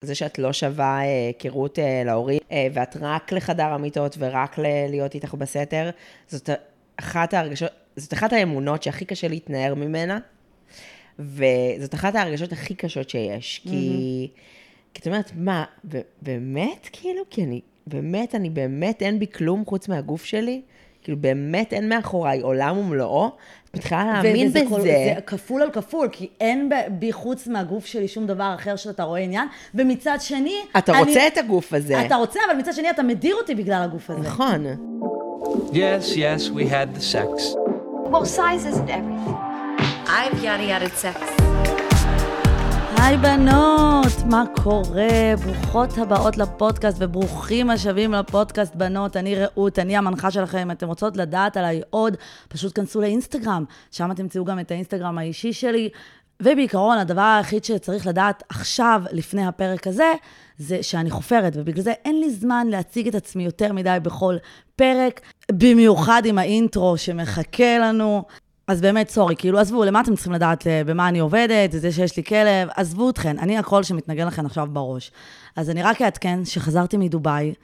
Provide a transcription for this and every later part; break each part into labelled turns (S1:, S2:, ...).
S1: זה שאת לא שווה היכרות אה, להורים, אה, ואת רק לחדר המיטות ורק להיות איתך בסתר, זאת אחת ההרגשות, זאת אחת האמונות שהכי קשה להתנער ממנה, וזאת אחת ההרגשות הכי קשות שיש, כי, כי את אומרת, מה, באמת, כאילו, כי אני, באמת, אני באמת, אין בי כלום חוץ מהגוף שלי? כאילו, באמת אין מאחוריי עולם ומלואו? מתחילה להאמין בזה.
S2: כל- זה כפול על כפול, כי אין בי חוץ מהגוף שלי שום דבר אחר שאתה רואה עניין, ומצד שני...
S1: אתה
S2: אני-
S1: רוצה את הגוף הזה.
S2: אתה רוצה, אבל מצד שני אתה מדיר אותי בגלל הגוף הזה.
S1: נכון.
S3: Yes, yes, we had the sex.
S4: Well, size isn't everything. I've yada yada sex.
S2: היי בנות, מה קורה? ברוכות הבאות לפודקאסט וברוכים השבים לפודקאסט בנות. אני רעות, אני המנחה שלכם. אם אתם רוצות לדעת עליי עוד, פשוט כנסו לאינסטגרם, שם תמצאו גם את האינסטגרם האישי שלי. ובעיקרון, הדבר היחיד שצריך לדעת עכשיו, לפני הפרק הזה, זה שאני חופרת, ובגלל זה אין לי זמן להציג את עצמי יותר מדי בכל פרק, במיוחד עם האינטרו שמחכה לנו. אז באמת, סורי, כאילו, עזבו, למה אתם צריכים לדעת אה, במה אני עובדת, זה שיש לי כלב, עזבו אתכן, אני הקול שמתנגן לכן עכשיו בראש. אז אני רק אעדכן שחזרתי מדובאי,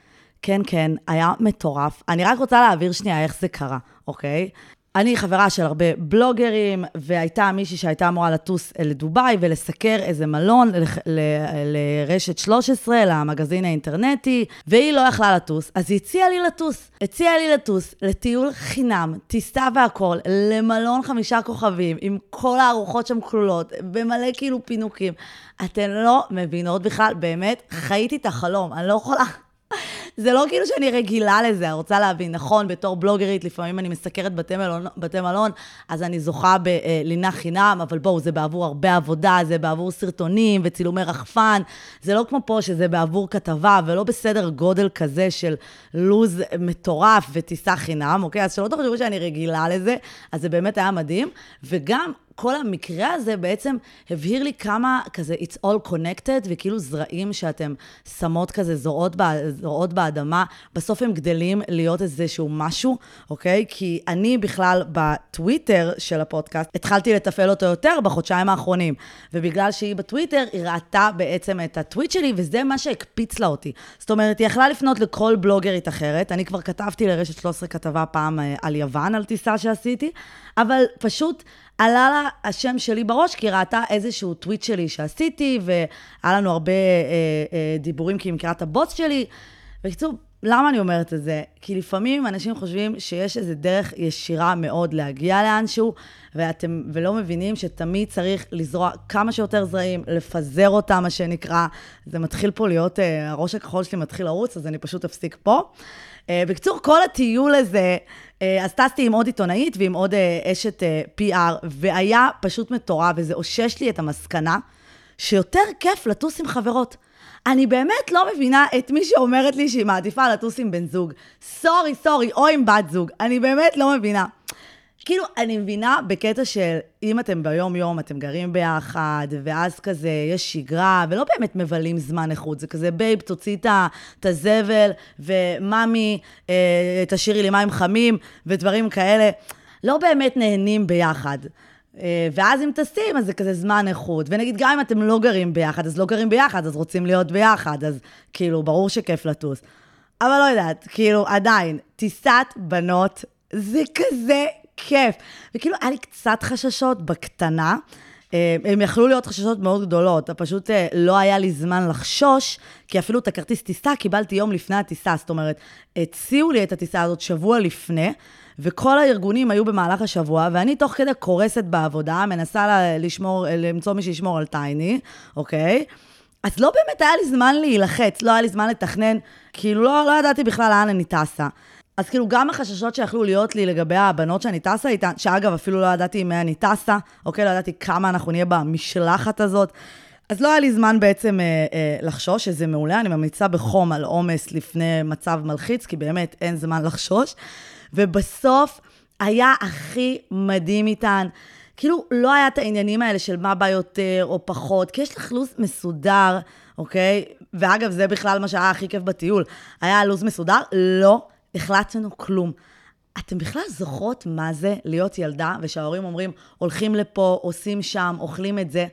S2: כן, כן, היה מטורף. אני רק רוצה להעביר שנייה איך זה קרה, אוקיי? אני חברה של הרבה בלוגרים, והייתה מישהי שהייתה אמורה לטוס אה, לדובאי ולסקר איזה מלון לרשת 13, למגזין האינטרנטי, והיא לא יכלה לטוס, אז היא הציעה לי לטוס. הציעה לי לטוס לטיול חינם, טיסה והכול, למלון חמישה כוכבים, עם כל הארוחות שם כלולות, במלא כאילו פינוקים. אתן לא מבינות בכלל, באמת, חייתי את החלום, אני לא יכולה... זה לא כאילו שאני רגילה לזה, אני רוצה להבין, נכון, בתור בלוגרית, לפעמים אני מסקרת בתי מלון, בתי מלון אז אני זוכה בלינה חינם, אבל בואו, זה בעבור הרבה עבודה, זה בעבור סרטונים וצילומי רחפן, זה לא כמו פה שזה בעבור כתבה, ולא בסדר גודל כזה של לוז מטורף וטיסה חינם, אוקיי? אז שלא תחשבו שאני רגילה לזה, אז זה באמת היה מדהים, וגם... כל המקרה הזה בעצם הבהיר לי כמה כזה it's all connected, וכאילו זרעים שאתם שמות כזה זורעות, ב- זורעות באדמה, בסוף הם גדלים להיות איזשהו משהו, אוקיי? כי אני בכלל בטוויטר של הפודקאסט, התחלתי לתפעל אותו יותר בחודשיים האחרונים, ובגלל שהיא בטוויטר, היא ראתה בעצם את הטוויט שלי, וזה מה שהקפיץ לה אותי. זאת אומרת, היא יכלה לפנות לכל בלוגרית אחרת, אני כבר כתבתי לרשת 13 כתבה פעם אה, על יוון, על טיסה שעשיתי, אבל פשוט... עלה לה השם שלי בראש, כי היא ראתה איזשהו טוויט שלי שעשיתי, והיה לנו הרבה אה, אה, דיבורים, כי היא מכירה את הבוס שלי. בקיצור, למה אני אומרת את זה? כי לפעמים אנשים חושבים שיש איזו דרך ישירה מאוד להגיע לאנשהו, ואתם, ולא מבינים שתמיד צריך לזרוע כמה שיותר זרעים, לפזר אותם, מה שנקרא. זה מתחיל פה להיות, אה, הראש הכחול שלי מתחיל לרוץ, אז אני פשוט אפסיק פה. אה, בקיצור, כל הטיול הזה, אה, אז טסתי עם עוד עיתונאית ועם עוד אה, אשת PR, והיה פשוט מטורף, וזה אושש לי את המסקנה שיותר כיף לטוס עם חברות. אני באמת לא מבינה את מי שאומרת לי שהיא מעדיפה לטוס עם בן זוג. sorry, sorry, או עם בת זוג. אני באמת לא מבינה. כאילו, אני מבינה בקטע של אם אתם ביום-יום, אתם גרים ביחד, ואז כזה יש שגרה, ולא באמת מבלים זמן איכות, זה כזה, babe, תוציא את הזבל, וממי, אה, תשאירי לי מים חמים, ודברים כאלה. לא באמת נהנים ביחד. אה, ואז אם טסים, אז זה כזה זמן איכות. ונגיד, גם אם אתם לא גרים ביחד, אז לא גרים ביחד, אז רוצים להיות ביחד, אז כאילו, ברור שכיף לטוס. אבל לא יודעת, כאילו, עדיין, טיסת בנות, זה כזה כיף. וכאילו, היה לי קצת חששות בקטנה. אה, הם יכלו להיות חששות מאוד גדולות, פשוט אה, לא היה לי זמן לחשוש, כי אפילו את הכרטיס טיסה קיבלתי יום לפני הטיסה. זאת אומרת, הציעו לי את הטיסה הזאת שבוע לפני, וכל הארגונים היו במהלך השבוע, ואני תוך כדי קורסת בעבודה, מנסה לשמור, למצוא מי שישמור על טייני, אוקיי? אז לא באמת היה לי זמן להילחץ, לא היה לי זמן לתכנן, כאילו לא, לא ידעתי בכלל לאן אני טסה. אז כאילו גם החששות שיכלו להיות לי לגבי הבנות שאני טסה איתן, שאגב, אפילו לא ידעתי מי אני טסה, אוקיי? לא ידעתי כמה אנחנו נהיה במשלחת הזאת. אז לא היה לי זמן בעצם אה, אה, לחשוש, שזה מעולה, אני ממליצה בחום על עומס לפני מצב מלחיץ, כי באמת אין זמן לחשוש. ובסוף היה הכי מדהים איתן. כאילו, לא היה את העניינים האלה של מה בא יותר או פחות, כי יש לך לו"ז מסודר, אוקיי? ואגב, זה בכלל מה שהיה הכי כיף בטיול. היה לו"ז מסודר, לא החלטנו כלום. אתם בכלל זוכרות מה זה להיות ילדה, ושההורים אומרים, הולכים לפה, עושים שם, אוכלים את זה?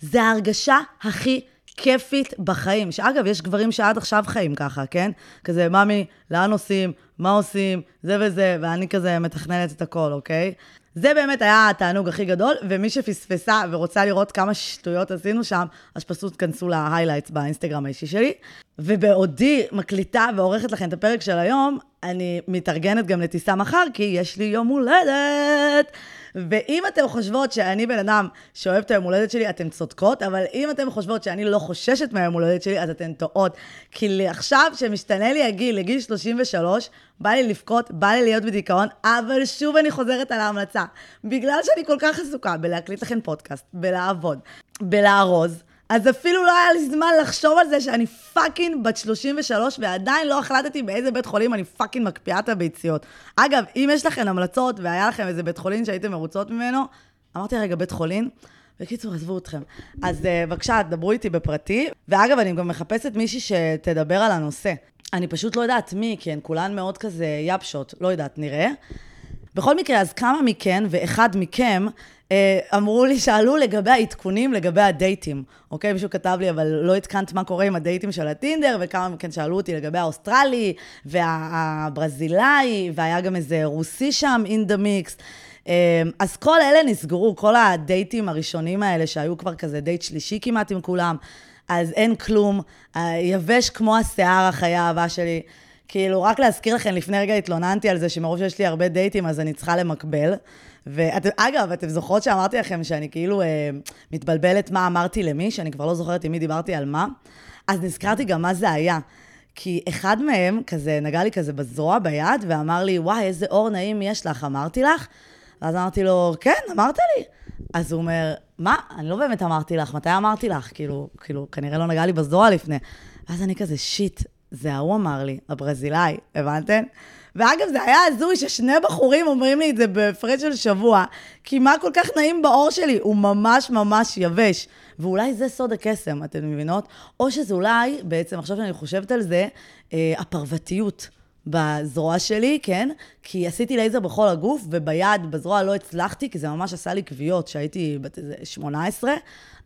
S2: זה ההרגשה הכי כיפית בחיים. שאגב, יש גברים שעד עכשיו חיים ככה, כן? כזה, ממי, לאן עושים? מה עושים? זה וזה, ואני כזה מתכננת את הכל, אוקיי? זה באמת היה התענוג הכי גדול, ומי שפספסה ורוצה לראות כמה שטויות עשינו שם, אז פשוט כנסו להיילייטס באינסטגרם האישי שלי. ובעודי מקליטה ועורכת לכם את הפרק של היום, אני מתארגנת גם לטיסה מחר, כי יש לי יום הולדת. ואם אתן חושבות שאני בן אדם שאוהב את היום הולדת שלי, אתן צודקות, אבל אם אתן חושבות שאני לא חוששת מהיום הולדת שלי, אז אתן טועות. כי עכשיו, שמשתנה לי הגיל לגיל 33, בא לי לבכות, בא לי להיות בדיכאון, אבל שוב אני חוזרת על ההמלצה. בגלל שאני כל כך עסוקה בלהקליט לכם פודקאסט, בלעבוד, בלארוז, אז אפילו לא היה לי זמן לחשוב על זה שאני fucking בת 33 ועדיין לא החלטתי באיזה בית חולים אני fucking מקפיאה את הביציות. אגב, אם יש לכם המלצות והיה לכם איזה בית חולים שהייתם מרוצות ממנו, אמרתי רגע, בית חולים? בקיצור, עזבו אתכם. אז uh, בבקשה, דברו איתי בפרטי. ואגב, אני גם מחפשת מישהי שתדבר על הנושא. אני פשוט לא יודעת מי, כי הן כולן מאוד כזה יבשות. לא יודעת, נראה. בכל מקרה, אז כמה מכן ואחד מכם אמרו לי, שאלו לגבי העדכונים, לגבי ה dateים, אוקיי? מישהו כתב לי, אבל לא עדכנת מה קורה עם ה dateים של הטינדר, וכמה מכן שאלו אותי לגבי האוסטרלי, והברזילאי, והיה גם איזה רוסי שם, in the mix. אה, אז כל אלה נסגרו, כל הדייטים הראשונים האלה, שהיו כבר כזה דייט שלישי כמעט עם כולם, אז אין כלום, יבש כמו השיער החיי האהבה שלי. כאילו, רק להזכיר לכם, לפני רגע התלוננתי על זה שמרוב שיש לי הרבה דייטים, אז אני צריכה למקבל. ואגב, אתם זוכרות שאמרתי לכם שאני כאילו אה, מתבלבלת מה אמרתי למי, שאני כבר לא זוכרת עם מי דיברתי על מה? אז נזכרתי גם מה זה היה. כי אחד מהם כזה נגע לי כזה בזרוע, ביד, ואמר לי, וואי, איזה אור נעים יש לך, אמרתי לך? ואז אמרתי לו, כן, אמרת לי. אז הוא אומר, מה? אני לא באמת אמרתי לך, מתי אמרתי לך? כאילו, כאילו, כנראה לא נגע לי בזרוע לפני. ואז אני כזה, שיט, זה ההוא אמר לי, הברזילאי, הבנתם? ואגב, זה היה הזוי ששני בחורים אומרים לי את זה בהפרש של שבוע, כי מה כל כך נעים בעור שלי? הוא ממש ממש יבש. ואולי זה סוד הקסם, אתן מבינות? או שזה אולי, בעצם, עכשיו שאני חושבת על זה, אה, הפרוותיות. בזרוע שלי, כן? כי עשיתי לייזר בכל הגוף, וביד, בזרוע לא הצלחתי, כי זה ממש עשה לי כוויות כשהייתי בת איזה 18,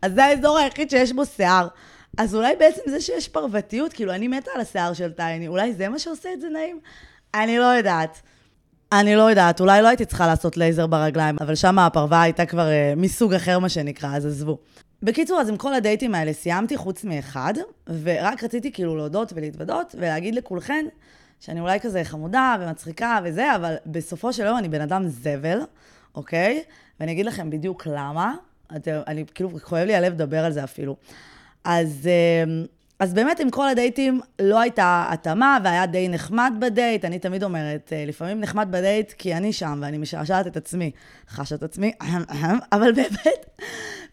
S2: אז זה האזור היחיד שיש בו שיער. אז אולי בעצם זה שיש פרוותיות, כאילו, אני מתה על השיער של טייני, אולי זה מה שעושה את זה נעים? אני לא יודעת. אני לא יודעת, אולי לא הייתי צריכה לעשות לייזר ברגליים, אבל שם הפרווה הייתה כבר uh, מסוג אחר, מה שנקרא, אז עזבו. בקיצור, אז עם כל הדייטים האלה סיימתי חוץ מאחד, ורק רציתי כאילו להודות ולהתוודות ולהגיד לכולכן שאני אולי כזה חמודה ומצחיקה וזה, אבל בסופו של יום אני בן אדם זבל, אוקיי? ואני אגיד לכם בדיוק למה. אתם, אני כאילו, כואב לי הלב לדבר על זה אפילו. אז uh, אז באמת עם כל הדייטים לא הייתה התאמה, והיה די נחמד בדייט. אני תמיד אומרת, אה, לפעמים נחמד בדייט כי אני שם, ואני משעשעת את עצמי, חשה את עצמי, אבל באמת,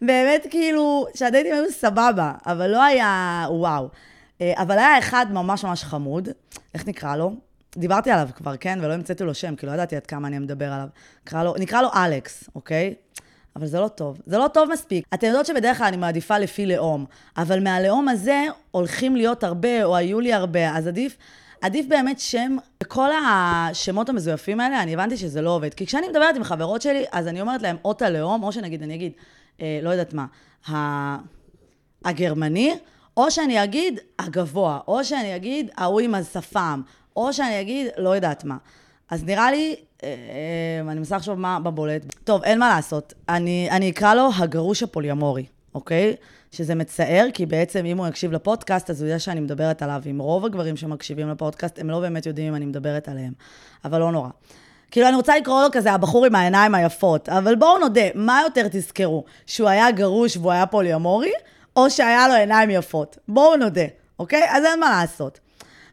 S2: באמת כאילו, שהדייטים היו סבבה, אבל לא היה וואו. אה, אבל היה אחד ממש ממש חמוד, איך נקרא לו? דיברתי עליו כבר, כן? ולא המצאתי לו שם, כי לא ידעתי עד כמה אני מדבר עליו. נקרא לו, נקרא לו אלכס, אוקיי? אבל זה לא טוב. זה לא טוב מספיק. אתן יודעות שבדרך כלל אני מעדיפה לפי לאום, אבל מהלאום הזה הולכים להיות הרבה, או היו לי הרבה, אז עדיף... עדיף באמת שם, בכל השמות המזויפים האלה, אני הבנתי שזה לא עובד. כי כשאני מדברת עם חברות שלי, אז אני אומרת להם, אות הלאום, או שנגיד, אני אגיד, אה, לא יודעת מה. הגרמני, או שאני אגיד הגבוה, או שאני אגיד ההוא עם השפם, או שאני אגיד לא יודעת מה. אז נראה לי, אה, אה, אני מנסה לחשוב מה בבולט. טוב, אין מה לעשות. אני, אני אקרא לו הגרוש הפוליומורי, אוקיי? שזה מצער, כי בעצם אם הוא יקשיב לפודקאסט, אז הוא יודע שאני מדברת עליו. עם רוב הגברים שמקשיבים לפודקאסט, הם לא באמת יודעים אם אני מדברת עליהם. אבל לא נורא. כאילו, אני רוצה לקרוא לו כזה, הבחור עם העיניים היפות. אבל בואו נודה, מה יותר תזכרו? שהוא היה גרוש והוא היה פוליומורי, או שהיה לו עיניים יפות? בואו נודה, אוקיי? אז אין מה לעשות.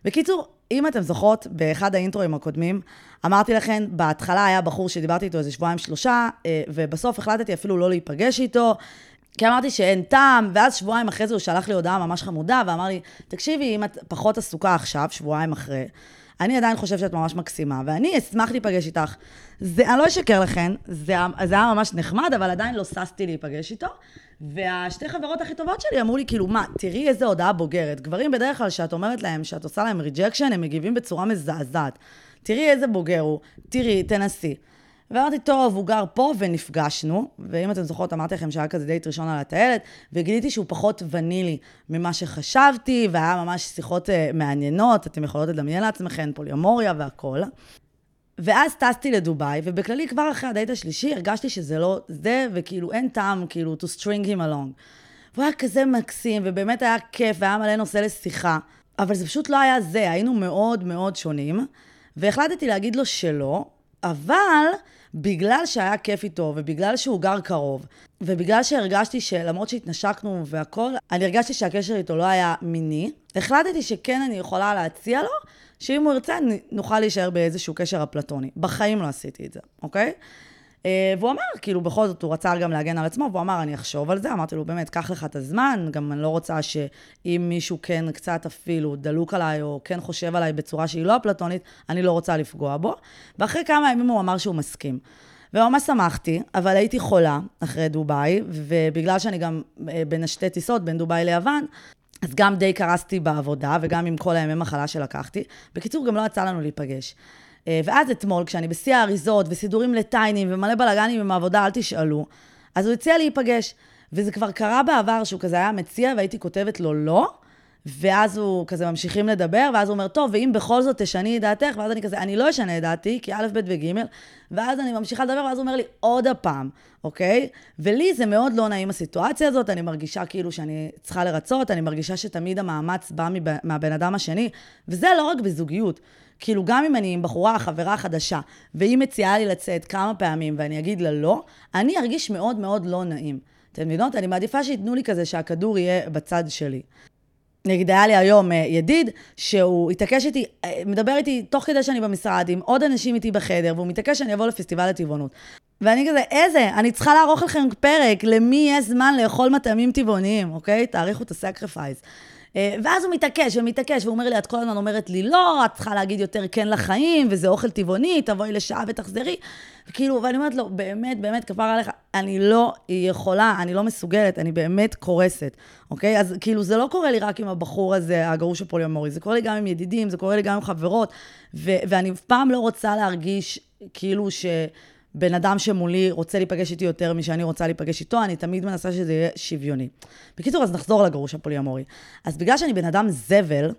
S2: בקיצור, אם אתם זוכרות, באחד האינטרואים הקודמים, אמרתי לכם, בהתחלה היה בחור שדיברתי איתו איזה שבועיים שלושה, אה, ובסוף החלטתי אפילו לא להיפגש איתו, כי אמרתי שאין טעם, ואז שבועיים אחרי זה הוא שלח לי הודעה ממש חמודה, ואמר לי, תקשיבי, אם את פחות עסוקה עכשיו, שבועיים אחרי, אני עדיין חושב שאת ממש מקסימה, ואני אשמח להיפגש איתך. זה, אני לא אשקר לכם, זה, זה היה ממש נחמד, אבל עדיין לא ששתי להיפגש איתו. והשתי חברות הכי טובות שלי אמרו לי, כאילו, מה, תראי איזה הודעה בוגרת. גברים בדרך כלל, כשאת אומרת להם שאת עושה להם rejection, הם מגיבים בצורה מזעזעת. תראי איזה בוגר הוא, תראי, תנסי. ואמרתי, טוב, הוא גר פה, ונפגשנו. ואם אתם זוכרות, אמרתי לכם שהיה כזה דייט ראשון על הטיילת, וגיליתי שהוא פחות ונילי ממה שחשבתי, והיה ממש שיחות uh, מעניינות, אתם יכולות לדמיין לעצמכם, פוליומוריה והכול. ואז טסתי לדובאי, ובכללי כבר אחרי הדייט השלישי הרגשתי שזה לא זה, וכאילו אין טעם כאילו to string him along. והוא היה כזה מקסים, ובאמת היה כיף, והיה מלא נושא לשיחה, אבל זה פשוט לא היה זה, היינו מאוד מאוד שונים, והחלטתי להגיד לו שלא, אבל בגלל שהיה כיף איתו, ובגלל שהוא גר קרוב, ובגלל שהרגשתי שלמרות שהתנשקנו והכול, אני הרגשתי שהקשר איתו לא היה מיני, החלטתי שכן אני יכולה להציע לו, שאם הוא ירצה, נוכל להישאר באיזשהו קשר אפלטוני. בחיים לא עשיתי את זה, אוקיי? אה, והוא אמר, כאילו, בכל זאת, הוא רצה גם להגן על עצמו, והוא אמר, אני אחשוב על זה. אמרתי לו, באמת, קח לך את הזמן, גם אני לא רוצה שאם מישהו כן קצת אפילו דלוק עליי, או כן חושב עליי בצורה שהיא לא אפלטונית, אני לא רוצה לפגוע בו. ואחרי כמה ימים הוא אמר שהוא מסכים. וממש שמחתי, אבל הייתי חולה אחרי דובאי, ובגלל שאני גם אה, בין השתי טיסות, בין דובאי ליוון, אז גם די קרסתי בעבודה, וגם עם כל הימי מחלה שלקחתי. בקיצור, גם לא יצא לנו להיפגש. אה, ואז אתמול, כשאני בשיא האריזות וסידורים לטיינים ומלא בלאגנים עם העבודה, אל תשאלו, אז הוא הציע להיפגש. וזה כבר קרה בעבר שהוא כזה היה מציע והייתי כותבת לו לא, ואז הוא כזה ממשיכים לדבר, ואז הוא אומר, טוב, ואם בכל זאת תשני את דעתך, ואז אני כזה, אני לא אשנה את דעתי, כי א', ב' וג', ואז אני ממשיכה לדבר, ואז הוא אומר לי, עוד הפעם, אוקיי? ולי זה מאוד לא נעים הסיטואציה הזאת, אני מרגישה כאילו שאני צריכה לרצות, אני מרגישה שתמיד המאמץ בא מהבן אדם השני, וזה לא רק בזוגיות. כאילו, גם אם אני עם בחורה, חברה חדשה, והיא מציעה לי לצאת כמה פעמים ואני אגיד לה לא, אני ארגיש מאוד מאוד לא נעים. אתם מבינות? אני מעדיפה שייתנו לי כזה שהכדור יהיה בצד שלי. נגיד, היה לי היום אה, ידיד, שהוא התעקש איתי, אה, מדבר איתי תוך כדי שאני במשרד, עם עוד אנשים איתי בחדר, והוא מתעקש שאני אבוא לפסטיבל הטבעונות. ואני כזה, איזה? אני צריכה לערוך לכם פרק, למי יש זמן לאכול מטעמים טבעוניים, אוקיי? תעריכו את ה sacrifice. אה, ואז הוא מתעקש ומתעקש, והוא אומר לי, את כל הזמן אומרת לי, לא, את צריכה להגיד יותר כן לחיים, וזה אוכל טבעוני, תבואי לשעה ותחזרי. כאילו, ואני אומרת לו, באמת, באמת, כפר עליך, אני לא יכולה, אני לא מסוגלת, אני באמת קורסת, אוקיי? אז כאילו, זה לא קורה לי רק עם הבחור הזה, הגרוש הפוליומורי, זה קורה לי גם עם ידידים, זה קורה לי גם עם חברות, ו- ואני אף פעם לא רוצה להרגיש כאילו ש... בן אדם שמולי רוצה להיפגש איתי יותר משאני רוצה להיפגש איתו, אני תמיד מנסה שזה יהיה שוויוני. בקיצור, אז נחזור לגרוש הפוליומורי. אז בגלל שאני בן אדם זבל,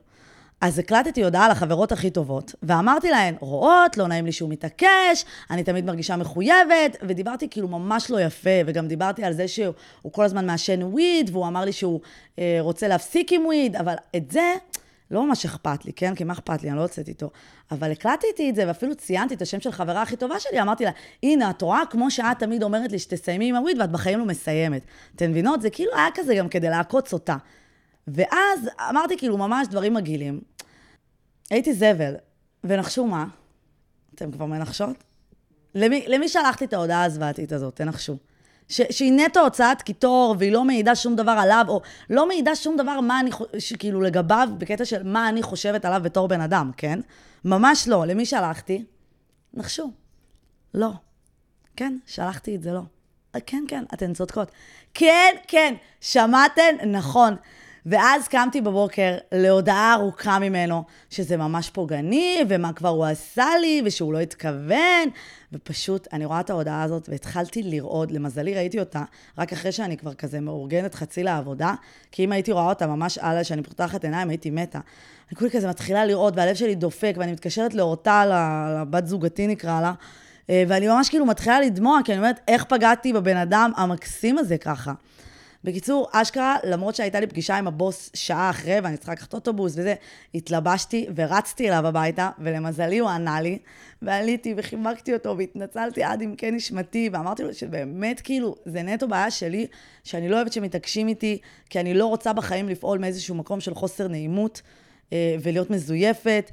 S2: אז הקלטתי הודעה לחברות הכי טובות, ואמרתי להן, רואות, לא נעים לי שהוא מתעקש, אני תמיד מרגישה מחויבת, ודיברתי כאילו ממש לא יפה, וגם דיברתי על זה שהוא כל הזמן מעשן וויד, והוא אמר לי שהוא אה, רוצה להפסיק עם וויד, אבל את זה... לא ממש אכפת לי, כן? כי מה אכפת לי? אני לא יוצאת איתו. אבל הקלטתי את זה, ואפילו ציינתי את השם של חברה הכי טובה שלי, אמרתי לה, הנה, את רואה כמו שאת תמיד אומרת לי שתסיימי עם הוויד, ואת בחיים לא מסיימת. אתן מבינות? זה כאילו היה כזה גם כדי לעקוץ אותה. ואז אמרתי כאילו ממש דברים מגעילים. הייתי זבל, ונחשו מה? אתם כבר מנחשות? למי, למי שלחתי את ההודעה הזוועתית הזאת? תנחשו. ש, שהיא נטו הוצאת קיטור, והיא לא מעידה שום דבר עליו, או לא מעידה שום דבר מה אני, כאילו לגביו, בקטע של מה אני חושבת עליו בתור בן אדם, כן? ממש לא. למי שלחתי? נחשו. לא. כן, שלחתי את זה לא. כן, כן, אתן צודקות. כן, כן, שמעתן? נכון. ואז קמתי בבוקר להודעה ארוכה ממנו, שזה ממש פוגעני, ומה כבר הוא עשה לי, ושהוא לא התכוון, ופשוט, אני רואה את ההודעה הזאת, והתחלתי לרעוד, למזלי ראיתי אותה, רק אחרי שאני כבר כזה מאורגנת חצי לעבודה, כי אם הייתי רואה אותה ממש הלאה, שאני פותחת עיניים, הייתי מתה. אני כולי כזה מתחילה לרעוד, והלב שלי דופק, ואני מתקשרת לאורטל, לבת זוגתי נקרא לה, אה, ואני ממש כאילו מתחילה לדמוע, כי אני אומרת, איך פגעתי בבן אדם המקסים הזה ככה? בקיצור, אשכרה, למרות שהייתה לי פגישה עם הבוס שעה אחרי, ואני צריכה לקחת אוטובוס וזה, התלבשתי ורצתי אליו הביתה, ולמזלי הוא ענה לי, ועליתי וחיבקתי אותו, והתנצלתי עד עמקי נשמתי, ואמרתי לו שבאמת, כאילו, זה נטו בעיה שלי, שאני לא אוהבת שמתעקשים איתי, כי אני לא רוצה בחיים לפעול מאיזשהו מקום של חוסר נעימות, אה, ולהיות מזויפת.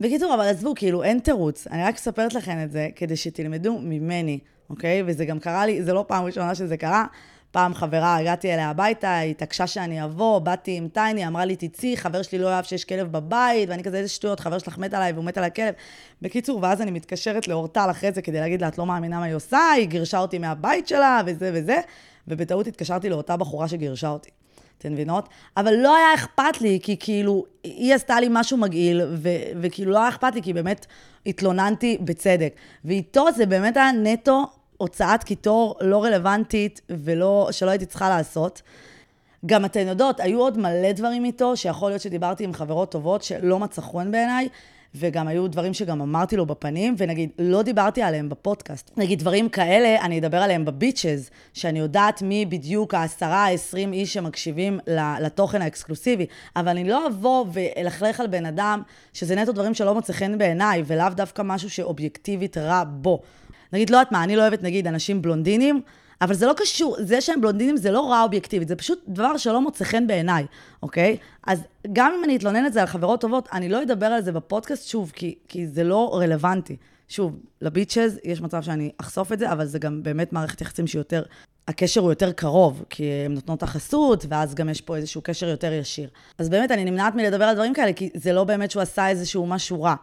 S2: בקיצור, אבל עזבו, כאילו, אין תירוץ. אני רק מספרת לכם את זה כדי שתלמדו ממני, אוקיי? וזה גם קרה לי, זה לא פעם ראשונה שזה קרה. פעם חברה, הגעתי אליה הביתה, היא התעקשה שאני אבוא, באתי עם טייני, אמרה לי, תצאי, חבר שלי לא אוהב שיש כלב בבית, ואני כזה, איזה שטויות, חבר שלך מת עליי והוא מת על הכלב. בקיצור, ואז אני מתקשרת לאורטל אחרי זה כדי להגיד לה, את לא מאמינה מה היא עושה, היא גירשה אותי מהבית שלה, וזה וזה, ובטעות התקשרתי לאותה בחורה שגירשה אותי. אתן מבינות? אבל לא היה אכפת לי, כי כאילו, היא עשתה לי משהו מגעיל, ו- וכאילו לא היה אכפת לי, כי באמת התלוננתי בצדק. ואיתו זה באמת היה נטו הוצאת קיטור לא רלוונטית, ולא, שלא הייתי צריכה לעשות. גם אתן יודעות, היו עוד מלא דברים איתו, שיכול להיות שדיברתי עם חברות טובות שלא מצא חן בעיניי, וגם היו דברים שגם אמרתי לו בפנים, ונגיד, לא דיברתי עליהם בפודקאסט. נגיד, דברים כאלה, אני אדבר עליהם בביצ'ז, שאני יודעת מי בדיוק העשרה, העשרים איש שמקשיבים לתוכן האקסקלוסיבי, אבל אני לא אבוא ואלכלך על בן אדם, שזה נטו דברים שלא מוצא חן בעיניי, ולאו דווקא משהו שאובייקטיבית רע בו. נגיד, לא יודעת מה, אני לא אוהבת, נגיד, אנשים בלונדינים, אבל זה לא קשור, זה שהם בלונדינים זה לא רע אובייקטיבית, זה פשוט דבר שלא מוצא חן בעיניי, אוקיי? אז גם אם אני אתלונן את זה על חברות טובות, אני לא אדבר על זה בפודקאסט שוב, כי, כי זה לא רלוונטי. שוב, לביצ'ז יש מצב שאני אחשוף את זה, אבל זה גם באמת מערכת יחסים שיותר, הקשר הוא יותר קרוב, כי הן נותנות החסות, ואז גם יש פה איזשהו קשר יותר ישיר. אז באמת, אני נמנעת מלדבר על דברים כאלה, כי זה לא באמת שהוא עשה איזשהו משהו רע.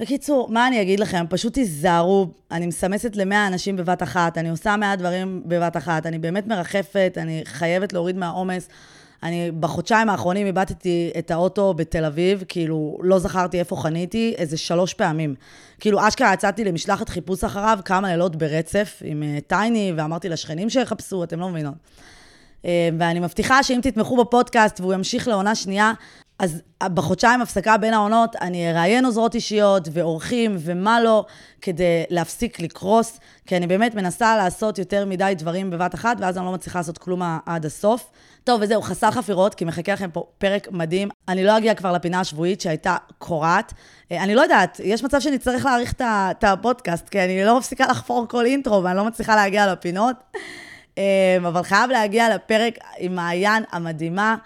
S2: בקיצור, מה אני אגיד לכם? פשוט תיזהרו, אני מסמסת למאה אנשים בבת אחת, אני עושה מאה דברים בבת אחת, אני באמת מרחפת, אני חייבת להוריד מהעומס. אני בחודשיים האחרונים איבדתי את האוטו בתל אביב, כאילו, לא זכרתי איפה חניתי, איזה שלוש פעמים. כאילו, אשכרה יצאתי למשלחת חיפוש אחריו כמה לילות ברצף עם uh, טייני, ואמרתי לשכנים שיחפשו, אתם לא מבינות. Uh, ואני מבטיחה שאם תתמכו בפודקאסט והוא ימשיך לעונה שנייה, אז בחודשיים הפסקה בין העונות, אני אראיין עוזרות אישיות ואורחים ומה לא, כדי להפסיק לקרוס, כי אני באמת מנסה לעשות יותר מדי דברים בבת אחת, ואז אני לא מצליחה לעשות כלום עד הסוף. טוב, וזהו, חסר חפירות, כי מחכה לכם פה פרק מדהים. אני לא אגיע כבר לפינה השבועית שהייתה קורעת. אה, אני לא יודעת, יש מצב שאני צריך להעריך את הפודקאסט, כי אני לא מפסיקה לחפור כל אינטרו, ואני לא מצליחה להגיע לפינות. אה, אבל חייב להגיע לפרק עם מעיין המדהימה.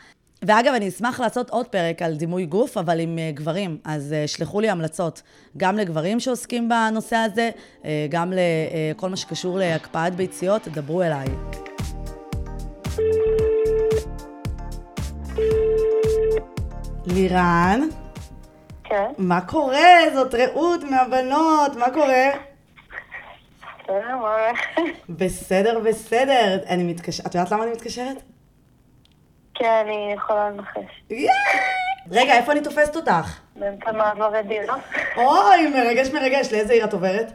S2: ואגב, אני אשמח לעשות עוד פרק על דימוי גוף, אבל עם uh, גברים. אז uh, שלחו לי המלצות, גם לגברים שעוסקים בנושא הזה, uh, גם לכל מה שקשור להקפאת ביציות, דברו אליי. לירן?
S5: כן.
S2: מה קורה? זאת רעות מהבנות, מה קורה?
S5: בסדר,
S2: בסדר. אני מתקשרת, את יודעת למה אני מתקשרת?
S5: כן, אני יכולה לנחש.
S2: רגע, איפה אני תופסת אותך?
S5: באמצע מעברי דירה.
S2: אוי, מרגש מרגש. לאיזה עיר את עוברת?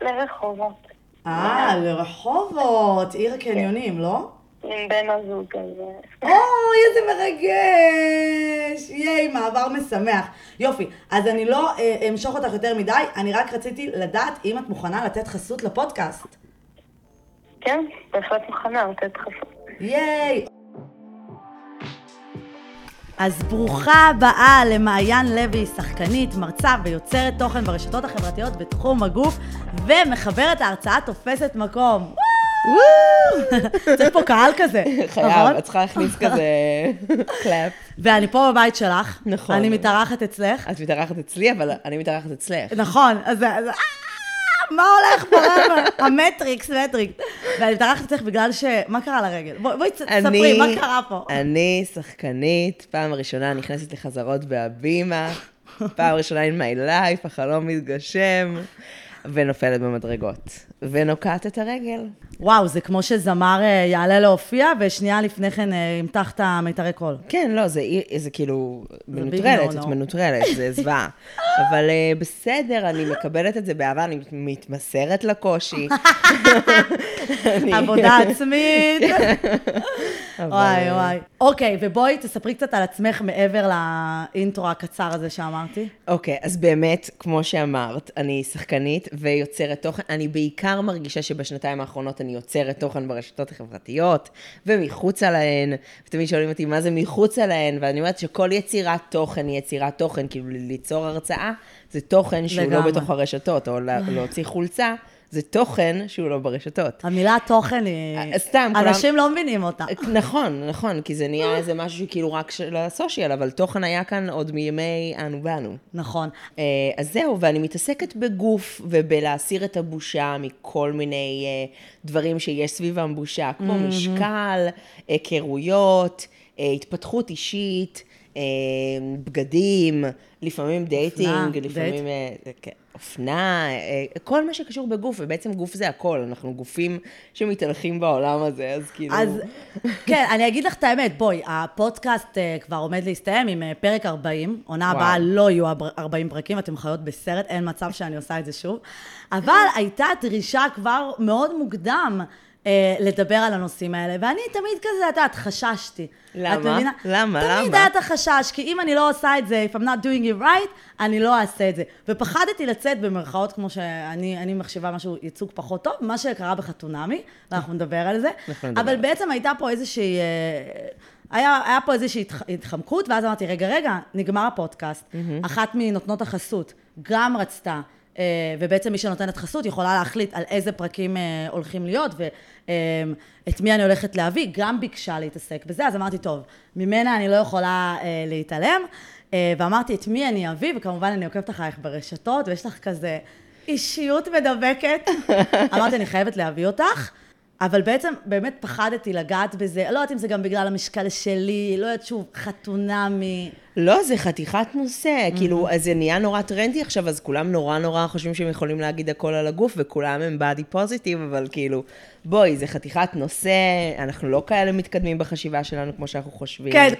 S5: לרחובות.
S2: אה, לרחובות. עיר הקניונים, לא?
S5: עם בן הזוג כזה.
S2: אוי, איזה מרגש! ייי, מעבר משמח. יופי, אז אני לא אה, אמשוך אותך יותר מדי, אני רק רציתי לדעת אם את מוכנה לתת חסות לפודקאסט.
S5: כן, בהחלט מוכנה לתת חסות.
S2: ייי! אז ברוכה הבאה למעיין לוי, שחקנית, מרצה ויוצרת תוכן ברשתות החברתיות בתחום הגוף, ומחברת ההרצאה תופסת מקום. צריך פה קהל כזה,
S1: חייב,
S2: נכון?
S1: את צריכה להכניס כזה קלאפ.
S2: ואני פה בבית שלך.
S1: נכון.
S2: אני מתארחת אצלך.
S1: את מתארחת אצלי, אבל אני מתארחת אצלך.
S2: נכון, אז... מה הולך פה? המטריקס, מטריקס. ואני מתארחת אצלך בגלל ש... מה קרה לרגל? בואי בואי תספרי, מה קרה פה?
S1: אני שחקנית, פעם ראשונה נכנסת לחזרות בהבימה, פעם ראשונה in my life, החלום מתגשם, ונופלת במדרגות, ונוקעת את הרגל.
S2: וואו, זה כמו שזמר אה, יעלה להופיע, ושנייה לפני כן אה, ימתח את המיתרי קול.
S1: כן, לא, זה, זה כאילו
S2: big
S1: מנוטרלת,
S2: נו,
S1: את
S2: נו.
S1: מנוטרלת, זה זוועה. אבל uh, בסדר, אני מקבלת את זה באהבה, אני מתמסרת לקושי.
S2: עבודה עצמית.
S1: אבל,
S2: וואי
S1: אה,
S2: וואי. אוקיי, ובואי תספרי קצת על עצמך מעבר לאינטרו הקצר הזה שאמרתי.
S1: אוקיי, אז באמת, כמו שאמרת, אני שחקנית ויוצרת תוכן. אני בעיקר מרגישה שבשנתיים האחרונות אני יוצרת תוכן ברשתות החברתיות ומחוצה להן. ותמיד שואלים אותי, מה זה מחוצה להן? ואני אומרת שכל יצירת תוכן היא יצירת תוכן, כאילו ליצור הרצאה זה תוכן שהוא
S2: לגמרי.
S1: לא בתוך הרשתות, או לה- להוציא חולצה. זה תוכן שהוא לא ברשתות.
S2: המילה תוכן היא...
S1: סתם, כולם-
S2: אנשים לא מבינים אותה.
S1: נכון, נכון, כי זה נהיה איזה משהו שכאילו רק של הסושיאל, אבל תוכן היה כאן עוד מימי אנו באנו.
S2: נכון.
S1: אה, אז זהו, ואני מתעסקת בגוף ובלהסיר את הבושה מכל מיני אה, דברים שיש סביבם בושה, כמו משקל, היכרויות, אה, התפתחות אישית. בגדים, לפעמים dating,
S2: דייט.
S1: לפעמים כן, אופנה, אה, כל מה שקשור בגוף, ובעצם גוף זה הכל, אנחנו גופים שמתהלכים בעולם הזה, אז כאילו...
S2: אז כן, אני אגיד לך את האמת, בואי, הפודקאסט אה, כבר עומד להסתיים עם אה, פרק 40, עונה
S1: וואו.
S2: הבאה לא יהיו 40 פרקים, אתם חיות בסרט, אין מצב שאני עושה את זה שוב. אבל הייתה דרישה כבר מאוד מוקדם. אה, לדבר על הנושאים האלה, ואני תמיד כזה, את יודעת, חששתי.
S1: למה?
S2: את מבינה?
S1: למה?
S2: תמיד
S1: למה?
S2: היה את החשש, כי אם אני לא עושה את זה, if I'm not doing it right, אני לא אעשה את זה. ופחדתי לצאת במרכאות, כמו שאני אני מחשיבה משהו, ייצוג פחות טוב, מה שקרה בחתונמי, ואנחנו נדבר על זה. אבל. בעצם הייתה פה איזושהי... אה, היה, היה פה איזושהי התח- התחמקות, ואז אמרתי, רגע, רגע, נגמר הפודקאסט. אחת מנותנות החסות גם רצתה, ובעצם מי שנותנת חסות יכולה להחליט על איזה פרקים אה, הולכים להיות, ואת מי אני הולכת להביא, גם ביקשה להתעסק בזה, אז אמרתי, טוב, ממנה אני לא יכולה אה, להתעלם, אה, ואמרתי, את מי אני אביא, וכמובן אני עוקבת אחרייך ברשתות, ויש לך כזה אישיות מדבקת. אמרתי, אני חייבת להביא אותך. אבל בעצם באמת פחדתי לגעת בזה, לא יודעת אם זה גם בגלל המשקל שלי, לא יודעת שוב, חתונמי.
S1: לא, זה חתיכת נושא, כאילו, אז זה נהיה נורא טרנדי עכשיו, אז כולם נורא נורא חושבים שהם יכולים להגיד הכל על הגוף, וכולם הם בדי פוזיטיב, אבל כאילו, בואי, זה חתיכת נושא, אנחנו לא כאלה מתקדמים בחשיבה שלנו כמו שאנחנו חושבים.
S2: כן.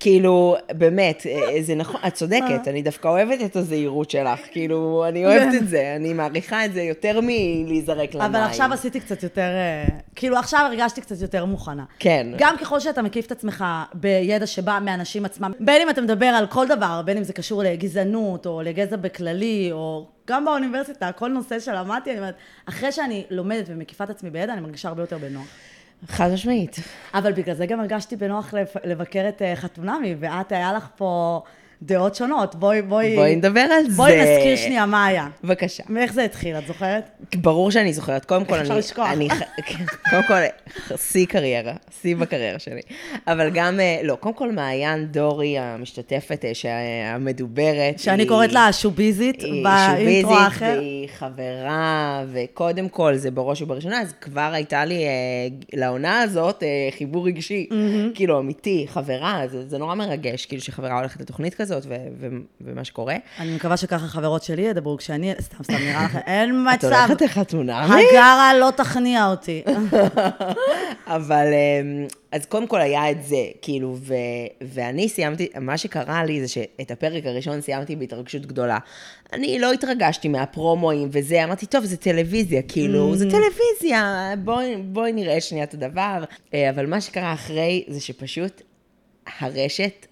S1: כאילו, באמת, אה, זה נכון, את צודקת, אני דווקא אוהבת את הזהירות שלך, כאילו, אני אוהבת את זה, אני מעריכה את זה יותר מלהיזרק למים.
S2: אבל עכשיו עשיתי קצת יותר, אה, כאילו עכשיו הרגשתי קצת יותר מוכנה.
S1: כן.
S2: גם ככל שאתה מקיף את עצמך בידע שבא מאנשים עצמם, בין אם אתה מדבר על כל דבר, בין אם זה קשור לגזענות, או לגזע בכללי, או גם באוניברסיטה, כל נושא שלמדתי, אני אומרת, אחרי שאני לומדת ומקיפה את עצמי בידע, אני מרגישה הרבה יותר בנוח.
S1: חד משמעית.
S2: אבל בגלל זה גם הרגשתי בנוח לבקר את אה, חתונמי, ואת, היה לך פה דעות שונות. בואי, בואי...
S1: בואי נדבר על זה.
S2: בואי נזכיר שנייה מה היה.
S1: בבקשה.
S2: מאיך זה התחיל, את זוכרת?
S1: ברור שאני זוכרת. קודם כל,
S2: איך אפשר
S1: אני...
S2: לשכוח?
S1: אני כן, קודם כל, שיא קריירה, שיא בקריירה שלי. אבל גם, אה, לא, קודם כל, מעיין דורי, המשתתפת, אה, שהמדוברת.
S2: שאני
S1: היא-
S2: קוראת לה שוביזית
S1: היא
S2: באינטרו
S1: שוביזית,
S2: האחר.
S1: והיא חברה, וקודם כל, זה בראש ובראשונה, אז כבר הייתה לי, אה, לעונה הזאת, אה, חיבור רגשי, כאילו, אמיתי, חברה, זה, זה נורא מרגש, כאילו, שחברה הולכת לתוכנית כזאת, ו- ו- ומה שקורה.
S2: אני מקווה שככה חברות שלי ידברו כשאני... סתם, סתם, נראה לך, אין
S1: את
S2: מצב.
S1: הולכת לחתונה?
S2: הגרה לא תכניע אותי.
S1: אבל אמ, אז קודם כל היה את זה, כאילו, ו, ואני סיימתי, מה שקרה לי זה שאת הפרק הראשון סיימתי בהתרגשות גדולה. אני לא התרגשתי מהפרומואים וזה, אמרתי, טוב, זה טלוויזיה, כאילו, זה טלוויזיה, בואי, בואי נראה שנייה את הדבר. אה, אבל מה שקרה אחרי זה שפשוט הרשת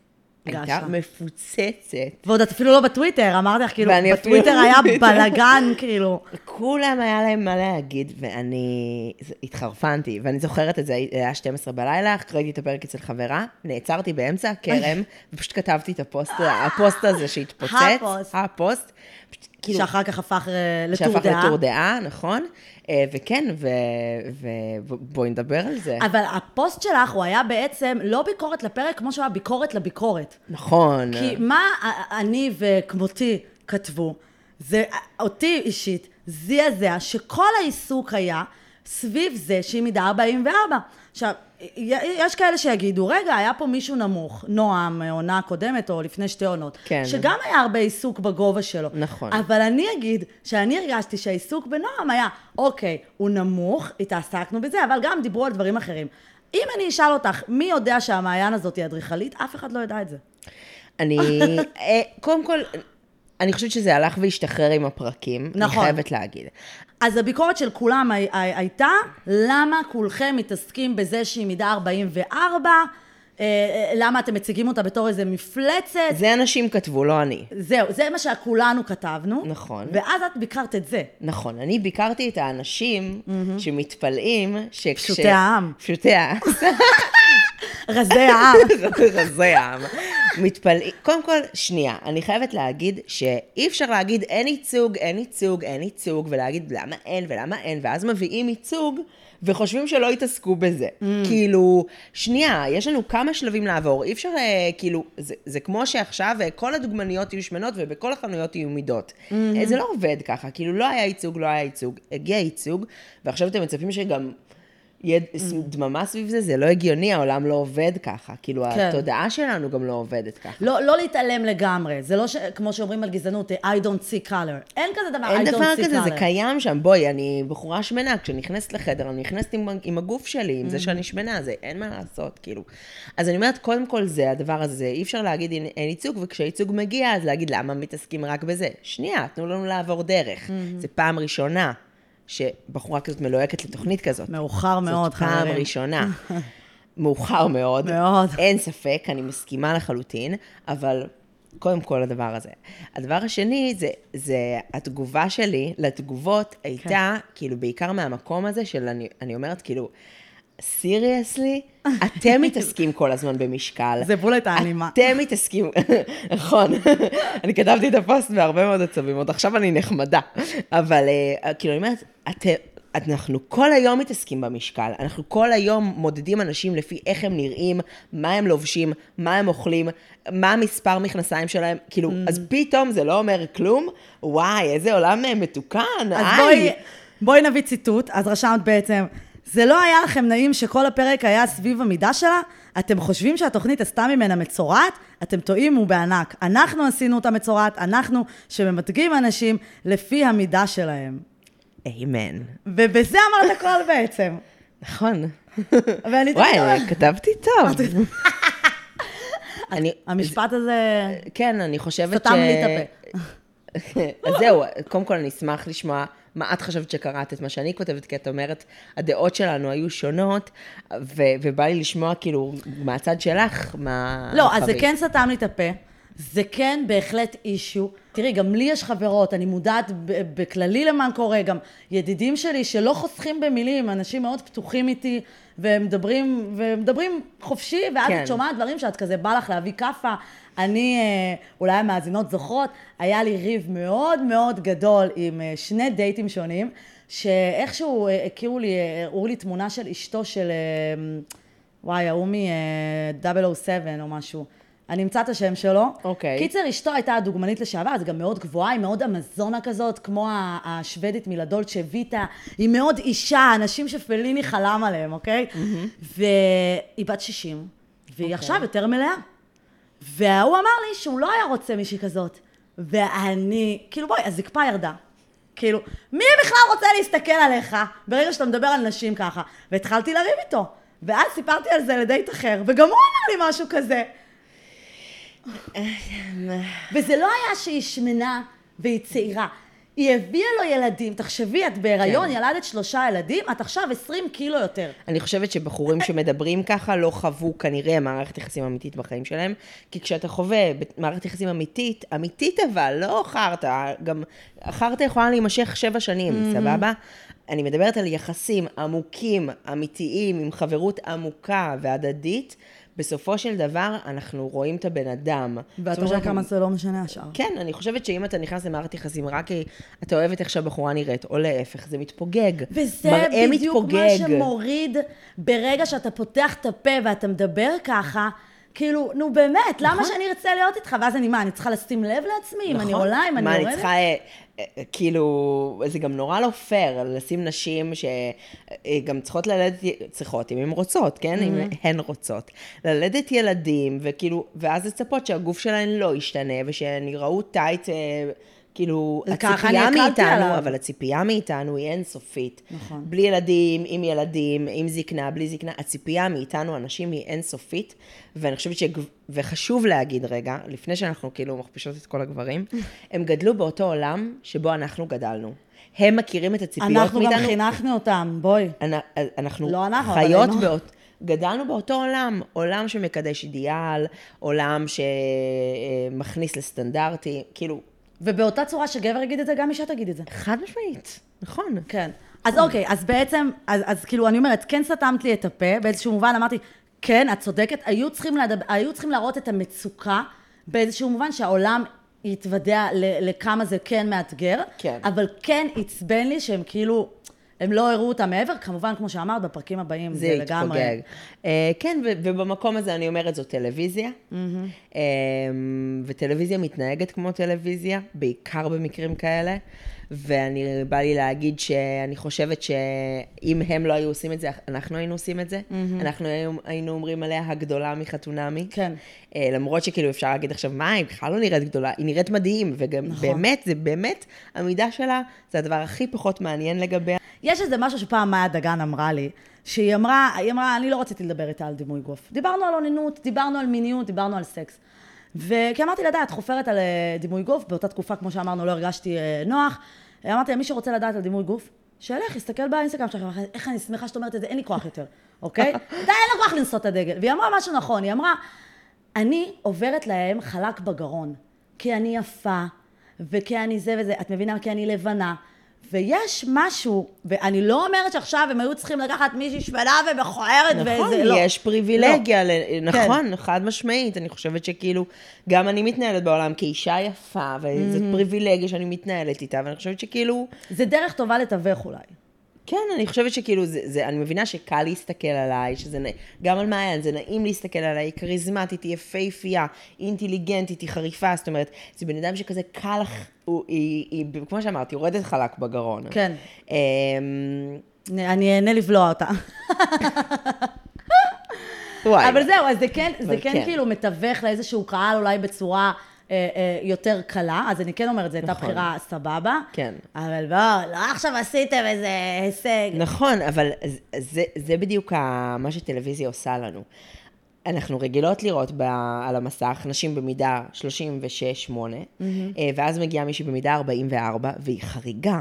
S1: הייתה. מפוצצת.
S2: ועוד את אפילו לא בטוויטר, אמרתי לך, כאילו, בטוויטר היה בלאגן, כאילו.
S1: כולם היה להם מה להגיד, ואני התחרפנתי, ואני זוכרת את זה, היה 12 בלילה, ראיתי את הפרק אצל חברה, נעצרתי באמצע הכרם, ופשוט כתבתי את הפוסט, הפוסט הזה שהתפוצץ,
S2: הפוסט.
S1: הפוסט, פשוט, כאילו,
S2: שאחר כך הפך אה, לטור
S1: שהפך
S2: דעה.
S1: לטור דעה, נכון? אה, וכן, ובואי נדבר על זה.
S2: אבל הפוסט שלך, הוא היה בעצם לא ביקורת לפרק, כמו שהוא היה ביקורת לביקורת.
S1: נכון.
S2: כי מה אני וכמותי כתבו, זה אותי אישית זעזע שכל העיסוק היה סביב זה שהיא מידה 44. עכשיו, יש כאלה שיגידו, רגע, היה פה מישהו נמוך, נועם, עונה קודמת או לפני שתי עונות,
S1: כן.
S2: שגם היה הרבה עיסוק בגובה שלו.
S1: נכון.
S2: אבל אני אגיד שאני הרגשתי שהעיסוק בנועם היה, אוקיי, הוא נמוך, התעסקנו בזה, אבל גם דיברו על דברים אחרים. אם אני אשאל אותך, מי יודע שהמעיין הזאת היא אדריכלית? אף אחד לא ידע את זה.
S1: אני, אה, קודם כל, אני חושבת שזה הלך והשתחרר עם הפרקים,
S2: נכון.
S1: אני חייבת להגיד.
S2: אז הביקורת של כולם הי- הי- הייתה, למה כולכם מתעסקים בזה שהיא מידה 44? אה, אה, למה אתם מציגים אותה בתור איזה מפלצת?
S1: זה אנשים כתבו, לא אני.
S2: זהו, זה מה שכולנו כתבנו.
S1: נכון.
S2: ואז את ביקרת את זה.
S1: נכון, אני ביקרתי את האנשים שמתפלאים שכש...
S2: פשוטי העם.
S1: פשוטי העם.
S2: רזי העם.
S1: רזי העם. מתפלאים. קודם כל, שנייה, אני חייבת להגיד שאי אפשר להגיד אין ייצוג, אין ייצוג, אין ייצוג, ולהגיד למה אין ולמה אין, ואז מביאים ייצוג. וחושבים שלא יתעסקו בזה. כאילו, שנייה, יש לנו כמה שלבים לעבור. אי אפשר, אה, כאילו, זה, זה כמו שעכשיו אה, כל הדוגמניות יהיו שמנות ובכל החנויות יהיו מידות. אה, זה לא עובד ככה, כאילו, לא היה ייצוג, לא היה ייצוג. הגיע ייצוג, ועכשיו אתם מצפים שגם יהיה דממה סביב זה, זה לא הגיוני, העולם לא עובד ככה. כאילו,
S2: כן.
S1: התודעה שלנו גם לא עובדת ככה.
S2: לא, לא להתעלם לגמרי, זה לא ש... כמו שאומרים על גזענות, I don't see color. אין כזה דבר,
S1: אין
S2: I don't
S1: דבר
S2: see
S1: כזה, זה
S2: color.
S1: קיים שם. בואי, אני בחורה שמנה, כשאני נכנסת לחדר, אני נכנסת עם, עם הגוף שלי, עם זה שאני שמנה, זה אין מה לעשות, כאילו. אז אני אומרת, קודם כל זה, הדבר הזה, אי אפשר להגיד אין, אין ייצוג, וכשהייצוג מגיע, אז להגיד למה מתעסקים רק בזה. שנייה, תנו לנו לעבור דרך. זה פעם ראשונה שבחורה כזאת מלוהקת לתוכנית כזאת.
S2: מאוחר מאוד,
S1: זאת פעם
S2: חברים.
S1: ראשונה. מאוחר מאוד.
S2: מאוד.
S1: אין ספק, אני מסכימה לחלוטין, אבל קודם כל הדבר הזה. הדבר השני, זה, זה התגובה שלי לתגובות הייתה,
S2: כן.
S1: כאילו, בעיקר מהמקום הזה של, אני, אני אומרת, כאילו, סיריאסלי, אתם מתעסקים כל הזמן במשקל.
S2: זה בולט האנימה.
S1: אתם מתעסקים, נכון. אני כתבתי את הפוסט בהרבה מאוד עצבים, עוד עכשיו אני נחמדה. אבל אה, כאילו, אני אומרת, אתם... אנחנו כל היום מתעסקים במשקל, אנחנו כל היום מודדים אנשים לפי איך הם נראים, מה הם לובשים, מה הם אוכלים, מה המספר מכנסיים שלהם, כאילו, אז פתאום זה לא אומר כלום, וואי, איזה עולם אה, מתוקן,
S2: אז
S1: איי.
S2: בואי, בואי נביא ציטוט, אז רשמת בעצם, זה לא היה לכם נעים שכל הפרק היה סביב המידה שלה? אתם חושבים שהתוכנית עשתה ממנה מצורעת? אתם טועים ובענק. אנחנו עשינו אותה מצורעת, אנחנו שממתגים אנשים לפי המידה שלהם.
S1: אמן.
S2: ובזה אמרת הכל בעצם.
S1: נכון.
S2: ואני
S1: וואי, כתבתי טוב. אני,
S2: המשפט הזה...
S1: כן, אני חושבת ש...
S2: סתם לי את הפה.
S1: אז זהו, קודם כל אני אשמח לשמוע מה את חשבת שקראת את מה שאני כותבת, כי את אומרת, הדעות שלנו היו שונות, ו- ובא לי לשמוע כאילו מהצד שלך, מה...
S2: לא, אז זה. כן סתם לי את הפה. זה כן בהחלט אישיו. תראי, גם לי יש חברות, אני מודעת בכללי למה קורה, גם ידידים שלי שלא חוסכים במילים, אנשים מאוד פתוחים איתי, והם מדברים, ומדברים חופשי, ואז
S1: כן.
S2: את שומעת דברים שאת כזה בא לך להביא כאפה. אני, אה, אולי המאזינות זוכרות, היה לי ריב מאוד מאוד גדול עם אה, שני דייטים שונים, שאיכשהו הכירו לי, אה, הראו לי תמונה של אשתו של, וואי, ההוא מ-007 או משהו. אני אמצא את השם שלו.
S1: אוקיי.
S2: קיצר, אשתו הייתה הדוגמנית לשעבר, אז גם מאוד גבוהה, היא מאוד אמזונה כזאת, כמו השוודית מלדולצ'ה ויטה. היא מאוד אישה, אנשים שפליני חלם עליהם, אוקיי? והיא בת 60, והיא עכשיו יותר מלאה. וההוא אמר לי שהוא לא היה רוצה מישהי כזאת. ואני, כאילו בואי, הזקפה ירדה. כאילו, מי בכלל רוצה להסתכל עליך ברגע שאתה מדבר על נשים ככה? והתחלתי לריב איתו. ואז סיפרתי על זה לדייט אחר, וגם הוא אמר לי משהו כזה. וזה לא היה שהיא שמנה והיא צעירה. היא הביאה לו ילדים, תחשבי, את בהיריון,
S1: כן.
S2: ילדת שלושה ילדים, את עכשיו 20 קילו יותר.
S1: אני חושבת שבחורים שמדברים ככה לא חוו כנראה מערכת יחסים אמיתית בחיים שלהם, כי כשאתה חווה מערכת יחסים אמיתית, אמיתית אבל, לא חרטא, גם חרטא יכולה להימשך שבע שנים, סבבה? אני מדברת על יחסים עמוקים, אמיתיים, עם חברות עמוקה והדדית. בסופו של דבר, אנחנו רואים את הבן אדם.
S2: ואת
S1: זאת אומרת
S2: רואה כמה זה לא משנה השאר.
S1: כן, אני חושבת שאם אתה נכנס למערכת יחסים רק כי אתה אוהבת איך שהבחורה נראית, או להפך, זה מתפוגג.
S2: וזה בדיוק מה
S1: מתפוגג.
S2: שמוריד ברגע שאתה פותח את הפה ואתה מדבר ככה. כאילו, נו באמת, למה שאני ארצה להיות איתך? ואז אני, מה, אני צריכה לשים לב לעצמי? אם אני
S1: נכון.
S2: עולה, אם אני
S1: מה,
S2: יורדת?
S1: אני צריכה, אה, כאילו, זה גם נורא לא פייר לשים נשים שגם צריכות ללדת, צריכות, אם הן רוצות, כן? אם
S2: Mm-hmm.
S1: הן רוצות. ללדת ילדים, וכאילו, ואז לצפות שהגוף שלהן לא ישתנה, ושהן יראו טייט, אה, כאילו, הציפייה מאיתנו,
S2: עליו.
S1: אבל הציפייה מאיתנו היא אינסופית.
S2: נכון.
S1: בלי ילדים, עם ילדים, עם זקנה, בלי זקנה, הציפייה מאיתנו, אנשים, היא אינסופית, ואני חושבת ש... וחשוב להגיד רגע, לפני שאנחנו כאילו מכפישות את כל הגברים, הם גדלו באותו עולם שבו אנחנו גדלנו. הם מכירים את הציפיות
S2: אנחנו
S1: מאיתנו.
S2: גם חינכנו אותם, בואי.
S1: אנ- אנחנו
S2: לא אנחנו, אבל
S1: חיות
S2: הם-
S1: באות... גדלנו באותו עולם, עולם שמקדש אידיאל, עולם שמכניס לסטנדרטים, כאילו,
S2: ובאותה צורה שגבר יגיד את זה, גם אישה תגיד את זה.
S1: חד משמעית, נכון.
S2: כן. אז אוקיי, אז בעצם, אז, אז כאילו, אני אומרת, כן סתמת לי את הפה, באיזשהו מובן אמרתי, כן, את צודקת, היו צריכים, לדבר, היו צריכים להראות את המצוקה, באיזשהו מובן שהעולם יתוודע לכמה זה כן מאתגר,
S1: כן.
S2: אבל כן עצבן לי שהם כאילו, הם לא הראו אותה מעבר, כמובן, כמו שאמרת, בפרקים הבאים, זה,
S1: זה
S2: לגמרי.
S1: יתפוגג. Uh, כן, ו- ובמקום הזה אני אומרת, זו טלוויזיה, mm-hmm. um, וטלוויזיה מתנהגת כמו טלוויזיה, בעיקר במקרים כאלה, ואני, בא לי להגיד שאני חושבת שאם הם לא היו עושים את זה, אנחנו היינו עושים את זה. אנחנו היינו, היינו אומרים עליה הגדולה מחתונמי.
S2: כן.
S1: אה, למרות שכאילו אפשר להגיד עכשיו, מה, היא בכלל לא נראית גדולה, היא נראית מדהים, וגם
S2: נכון.
S1: באמת, זה באמת, המידה שלה, זה הדבר הכי פחות מעניין לגביה.
S2: יש איזה משהו שפעם מאיה דגן אמרה לי, שהיא אמרה, היא אמרה, אני לא רציתי לדבר איתה על דימוי גוף. דיברנו על אוננות, דיברנו על מיניות, דיברנו על סקס. וכי אמרתי לה, די, את חופרת על אה, דימוי גוף, באותה תקופה, כמו שאמרנו, לא הרגשתי אה, נוח. אמרתי לה, מי שרוצה לדעת על דימוי גוף, שילך, יסתכל באינסטגרם שלכם, איך אני שמחה שאת אומרת את זה, אין לי כוח יותר, אוקיי? די, אין לי כוח לנסות את הדגל. והיא אמרה משהו נכון, היא אמרה, אני עוברת להם חלק בגרון, כי אני יפה, וכי אני זה וזה, את מבינה? כי אני לבנה. ויש משהו, ואני לא אומרת שעכשיו הם היו צריכים לקחת מישהי שמנה ומכוערת
S1: נכון,
S2: וזה, לא.
S1: יש פריבילגיה,
S2: לא.
S1: ל- נכון, חד משמעית. אני חושבת שכאילו, גם אני מתנהלת בעולם כאישה יפה, וזאת פריבילגיה שאני מתנהלת איתה, ואני חושבת שכאילו,
S2: זה דרך טובה לתווך אולי.
S1: כן, אני חושבת שכאילו, זה, זה, אני מבינה שקל להסתכל עליי, שזה נעים, גם על מעיין, זה נעים להסתכל עליי, היא כריזמטית, היא יפהפייה, היא אינטליגנטית, היא חריפה, זאת אומרת, זה בן אדם שכזה קל לך, הוא, היא, היא, כמו שאמרתי, יורדת חלק בגרון.
S2: כן.
S1: אמ,
S2: אני אהנה לבלוע אותה.
S1: וואי.
S2: אבל זהו, אז זה כן, זה כן
S1: כן.
S2: כאילו מתווך לאיזשהו קהל אולי בצורה יותר קלה, אז אני כן אומרת, זו הייתה
S1: נכון.
S2: בחירה סבבה.
S1: כן.
S2: אבל בוא, לא עכשיו עשיתם איזה הישג.
S1: נכון, אבל זה, זה בדיוק מה שטלוויזיה עושה לנו. אנחנו רגילות לראות ב, על המסך נשים במידה 36-8, אה, ואז מגיעה מישהי במידה 44, והיא חריגה.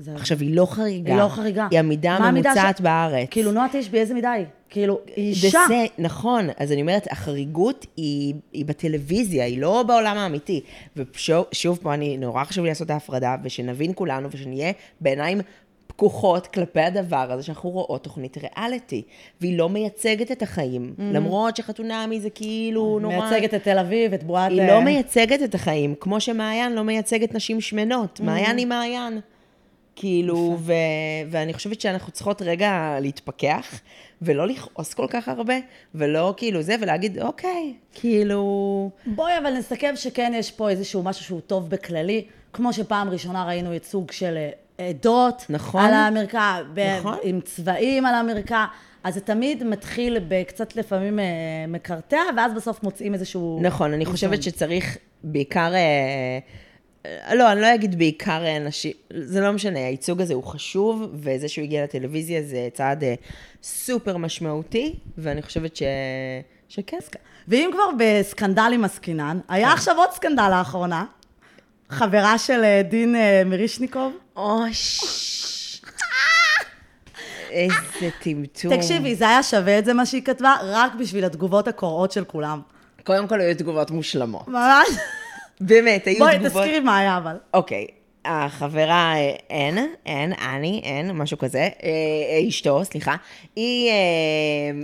S2: זה-
S1: עכשיו, היא לא חריגה.
S2: היא לא חריגה.
S1: היא המידה הממוצעת
S2: ש-
S1: בארץ.
S2: כאילו, נועה תשבי, איזה מידה היא? כאילו, היא אישה.
S1: זה, נכון, אז אני אומרת, החריגות היא, היא בטלוויזיה, היא לא בעולם האמיתי. ושוב פה, אני, נורא חשוב לי לעשות את ההפרדה, ושנבין כולנו, ושנהיה בעיניים פקוחות כלפי הדבר הזה, שאנחנו רואות תוכנית ריאליטי, והיא לא מייצגת את החיים, למרות שחתונמי זה כאילו נורא...
S2: מייצגת את תל אביב, את בועת...
S1: היא
S2: אה,
S1: לא מייצגת את החיים, כמו שמעיין לא מייצגת נשים שמנות. מעיין היא מעיין. כאילו, ו- ואני חושבת שאנחנו צריכות רגע להתפכח, ולא לכעוס כל כך הרבה, ולא כאילו זה, ולהגיד, אוקיי, כאילו...
S2: בואי אבל נסכם שכן יש פה איזשהו משהו שהוא טוב בכללי, כמו שפעם ראשונה ראינו ייצוג של אה, עדות
S1: נכון.
S2: על המרקע, ב-
S1: נכון.
S2: עם צבעים על המרקע, אז זה תמיד מתחיל בקצת לפעמים אה, מקרטע, ואז בסוף מוצאים איזשהו...
S1: נכון, אני חושבת שצריך בעיקר... אה, אה, לא, אני לא אגיד בעיקר אה, נשים, זה לא משנה, הייצוג הזה הוא חשוב, וזה שהוא הגיע לטלוויזיה זה צעד אה, סופר משמעותי, ואני חושבת ש... שכן.
S2: ואם כבר בסקנדלים עסקינן,
S1: כן.
S2: היה עכשיו עוד סקנדל לאחרונה, חברה של אה, דין אה, מירישניקוב.
S1: אוש. איזה טמטום.
S2: תקשיבי, זה היה שווה את זה מה שהיא כתבה, רק בשביל התגובות הקורעות של כולם.
S1: קודם כל היו תגובות מושלמות.
S2: ממש.
S1: באמת, היו
S2: בואי,
S1: תגובות...
S2: תזכירי מה היה אבל.
S1: אוקיי, החברה אה, אין, אין, אני, אין, משהו כזה, אה, אה, אשתו, סליחה, היא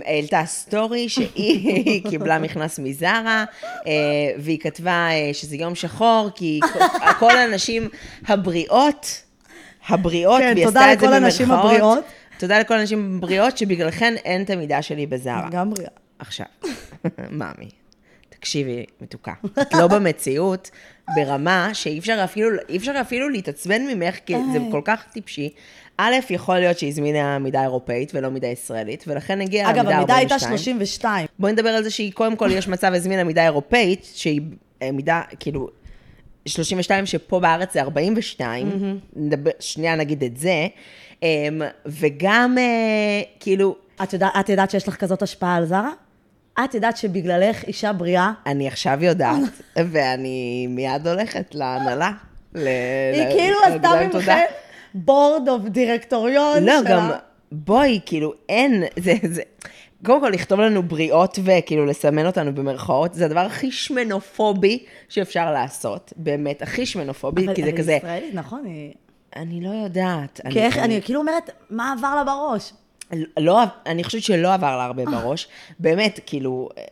S1: העלתה סטורי שהיא קיבלה מכנס מזרה, והיא כתבה שזה יום שחור, כי כל- הנשים הבריאות, הבריאות,
S2: כן,
S1: והיא
S2: תודה
S1: עשתה את זה
S2: לכל הנשים
S1: במרכאות.
S2: הבריאות.
S1: תודה לכל הנשים הבריאות, שבגללכן אין את המידה שלי בזרה.
S2: גם בריאה.
S1: עכשיו, מאמי, תקשיבי, מתוקה. את לא במציאות ברמה שאי אפשר אפילו, אפשר אפילו להתעצבן ממך, כי זה כל כך טיפשי. א', יכול להיות שהיא הזמינה מידה אירופאית ולא מידה ישראלית, ולכן הגיעה
S2: אגב,
S1: למידה
S2: המידה הייתה
S1: 42.
S2: 32.
S1: בואי נדבר על זה שהיא, קודם כל, יש מצב הזמינה מידה אירופאית, שהיא אה, מידה, כאילו, 32, שפה בארץ זה 42, נדבר, שנייה נגיד את זה, אמ, וגם, אה, כאילו,
S2: את יודעת, את יודעת שיש לך כזאת השפעה על זרה? את יודעת שבגללך אישה בריאה,
S1: אני עכשיו יודעת, ואני מיד הולכת להנהלה.
S2: היא כאילו עשתה. ממכם בורד אוף דירקטוריון
S1: לא,
S2: שלה.
S1: גם, בואי, כאילו, אין, זה, זה, קודם כל לכתוב לנו בריאות וכאילו לסמן אותנו במרכאות, זה הדבר הכי שמנופובי שאפשר לעשות, באמת, הכי שמנופובי,
S2: אבל
S1: כי זה
S2: אבל
S1: כזה,
S2: היא ישראלית, נכון? היא...
S1: אני לא יודעת.
S2: כי איך, אני כאילו אומרת, מה עבר לה בראש?
S1: לא, אני חושבת שלא עבר לה הרבה בראש. באמת, כאילו, אה,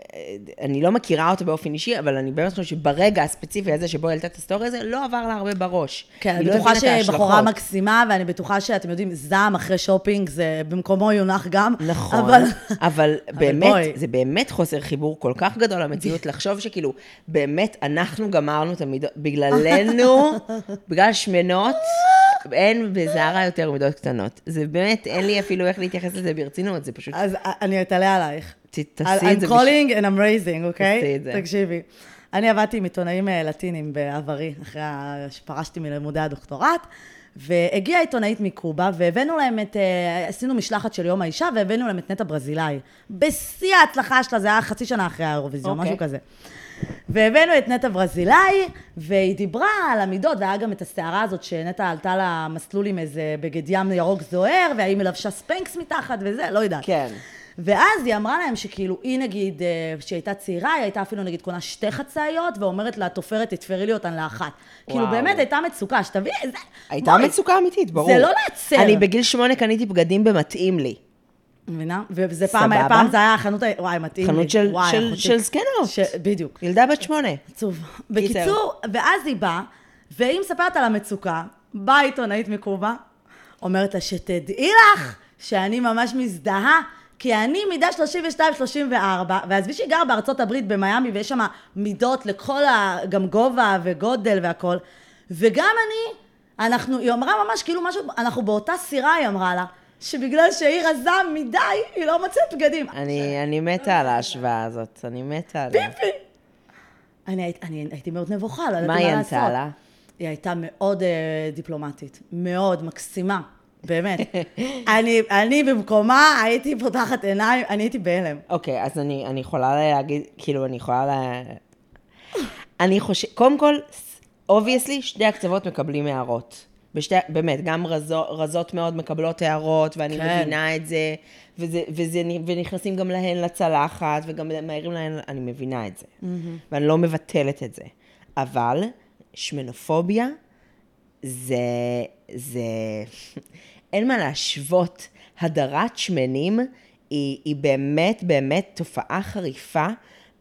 S1: אני לא מכירה אותה באופן אישי, אבל אני באמת חושבת שברגע הספציפי הזה שבו העלתה את הסטורי הזה, לא עבר לה הרבה בראש.
S2: כן, אני
S1: לא
S2: בטוחה שבחורה. מקסימה, ואני בטוחה שאתם יודעים, זעם אחרי שופינג, זה במקומו יונח גם.
S1: נכון,
S2: אבל...
S1: אבל באמת. זה באמת חוסר חיבור כל כך גדול למציאות, לחשוב שכאילו, באמת, אנחנו גמרנו את המידות, בגללנו, בגלל שמנות, אין בזארה יותר מידות קטנות. זה באמת, אין לי אפילו איך להתייחס לזה ברצינות, זה פשוט...
S2: אז אני אתעלה עלייך.
S1: תעשי את זה
S2: I'm calling and I'm raising, אוקיי?
S1: תעשי את זה.
S2: תקשיבי. אני עבדתי עם עיתונאים אה, לטינים בעברי, אחרי שפרשתי מלימודי הדוקטורט, והגיעה עיתונאית מקובה, והבאנו להם את, אה, עשינו משלחת של יום האישה, והבאנו להם את נטע ברזילאי. בשיא ההצלחה שלה, זה היה חצי שנה אחרי האירוויזיון,
S1: אוקיי.
S2: משהו כזה. והבאנו את נטע ברזילאי, והיא דיברה על המידות, והיה גם את הסערה הזאת שנטע עלתה למסלול עם איזה בגד ים ירוק זוהר, והאם היא לבשה ספנקס מתחת וזה, לא יודעת.
S1: כן.
S2: ואז היא אמרה להם שכאילו, היא נגיד, אה, כשהיא הייתה צעירה, היא הייתה אפילו נגיד קונה שתי חצאיות, ואומרת לה, תופרת, תתפרי לי אותן לאחת. כאילו,
S1: וואו.
S2: באמת הייתה מצוקה, שתביאי, זה...
S1: הייתה
S2: בואי,
S1: מצוקה אמיתית, ברור.
S2: זה לא לעצר.
S1: אני בגיל שמונה קניתי בגדים במתאים לי.
S2: מבינה? וזה פעם,
S1: סבבה.
S2: פעם זה היה החנות, וואי, מתאים לי.
S1: חנות של-
S2: וואי,
S1: של-
S2: אחותי.
S1: של זקנות.
S2: ש- בדיוק.
S1: ילדה בת שמונה.
S2: עצוב. בקיצור, ואז היא באה, והיא מספרת על המצוקה, באה עיתונאית מקובה, אומרת לה, שתדעי לך שאני ממש מזדהה, כי אני מידה 32-34, ועזבי שהיא גרה בארצות הברית, במיאמי, ויש שם מידות לכל ה... גם גובה וגודל והכל, וגם אני, אנחנו, היא אמרה ממש כאילו משהו, אנחנו באותה סירה, היא אמרה לה, שבגלל שהיא רזה מדי, היא לא מוצאת בגדים.
S1: אני אני מתה על ההשוואה הזאת, אני מתה עליה.
S2: אני, היית- אני הייתי מאוד נבוכה, לא ידעתי
S1: מה
S2: מה
S1: היא
S2: לעשות.
S1: ענתה לה?
S2: היא הייתה מאוד אה, דיפלומטית, מאוד מקסימה, באמת. אני, אני במקומה הייתי פותחת עיניים, אני הייתי בהלם.
S1: אוקיי, אז אני, אני יכולה להגיד, כאילו, אני יכולה לה... אני חושבת, קודם כל, obviously, שני הקצוות מקבלים הערות. בשתי, באמת, גם רזו, רזות מאוד מקבלות הערות, ואני
S2: כן.
S1: מבינה את זה, וזה, וזה, ונכנסים גם להן לצלחת, וגם מעירים להן, אני מבינה את זה. ואני לא מבטלת את זה. אבל שמנופוביה זה, זה, אין מה להשוות. הדרת שמנים היא, היא באמת באמת תופעה חריפה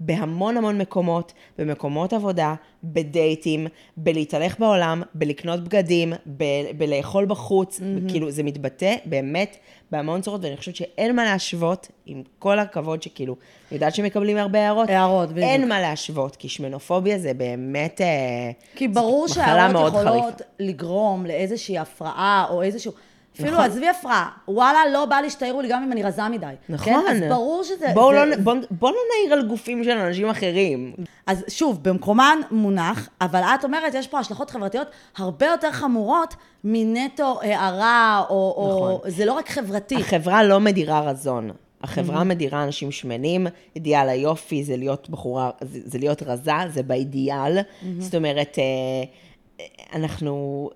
S1: בהמון המון מקומות, במקומות עבודה, בדייטים, בלהתהלך בעולם, בלקנות בגדים, ב, בלאכול בחוץ, mm-hmm. כאילו זה מתבטא באמת בהמון צורות, ואני חושבת שאין מה להשוות, עם כל הכבוד שכאילו, אני יודעת שמקבלים הרבה הערות,
S2: הערות, בדיוק.
S1: אין מה להשוות, כי שמנופוביה זה באמת, אה,
S2: כי
S1: זאת
S2: ברור
S1: מחלה
S2: שהערות
S1: מאוד
S2: יכולות
S1: חריפה.
S2: לגרום לאיזושהי הפרעה, או איזשהו... אפילו,
S1: נכון.
S2: עזבי הפרעה, וואלה, לא בא לי שתעירו לי גם אם אני רזה מדי.
S1: נכון.
S2: כן? אז ברור שזה...
S1: בואו
S2: זה-
S1: לא, בוא, בוא לא נעיר על גופים של אנשים אחרים.
S2: אז שוב, במקומן מונח, אבל את אומרת, יש פה השלכות חברתיות הרבה יותר חמורות מנטו הערה, או... או
S1: נכון.
S2: זה לא רק חברתי.
S1: החברה לא מדירה רזון. החברה
S2: Mm-hmm.
S1: מדירה אנשים שמנים, אידיאל היופי זה להיות בחורה, זה, זה להיות רזה, זה באידיאל.
S2: Mm-hmm.
S1: זאת אומרת, אה, אנחנו,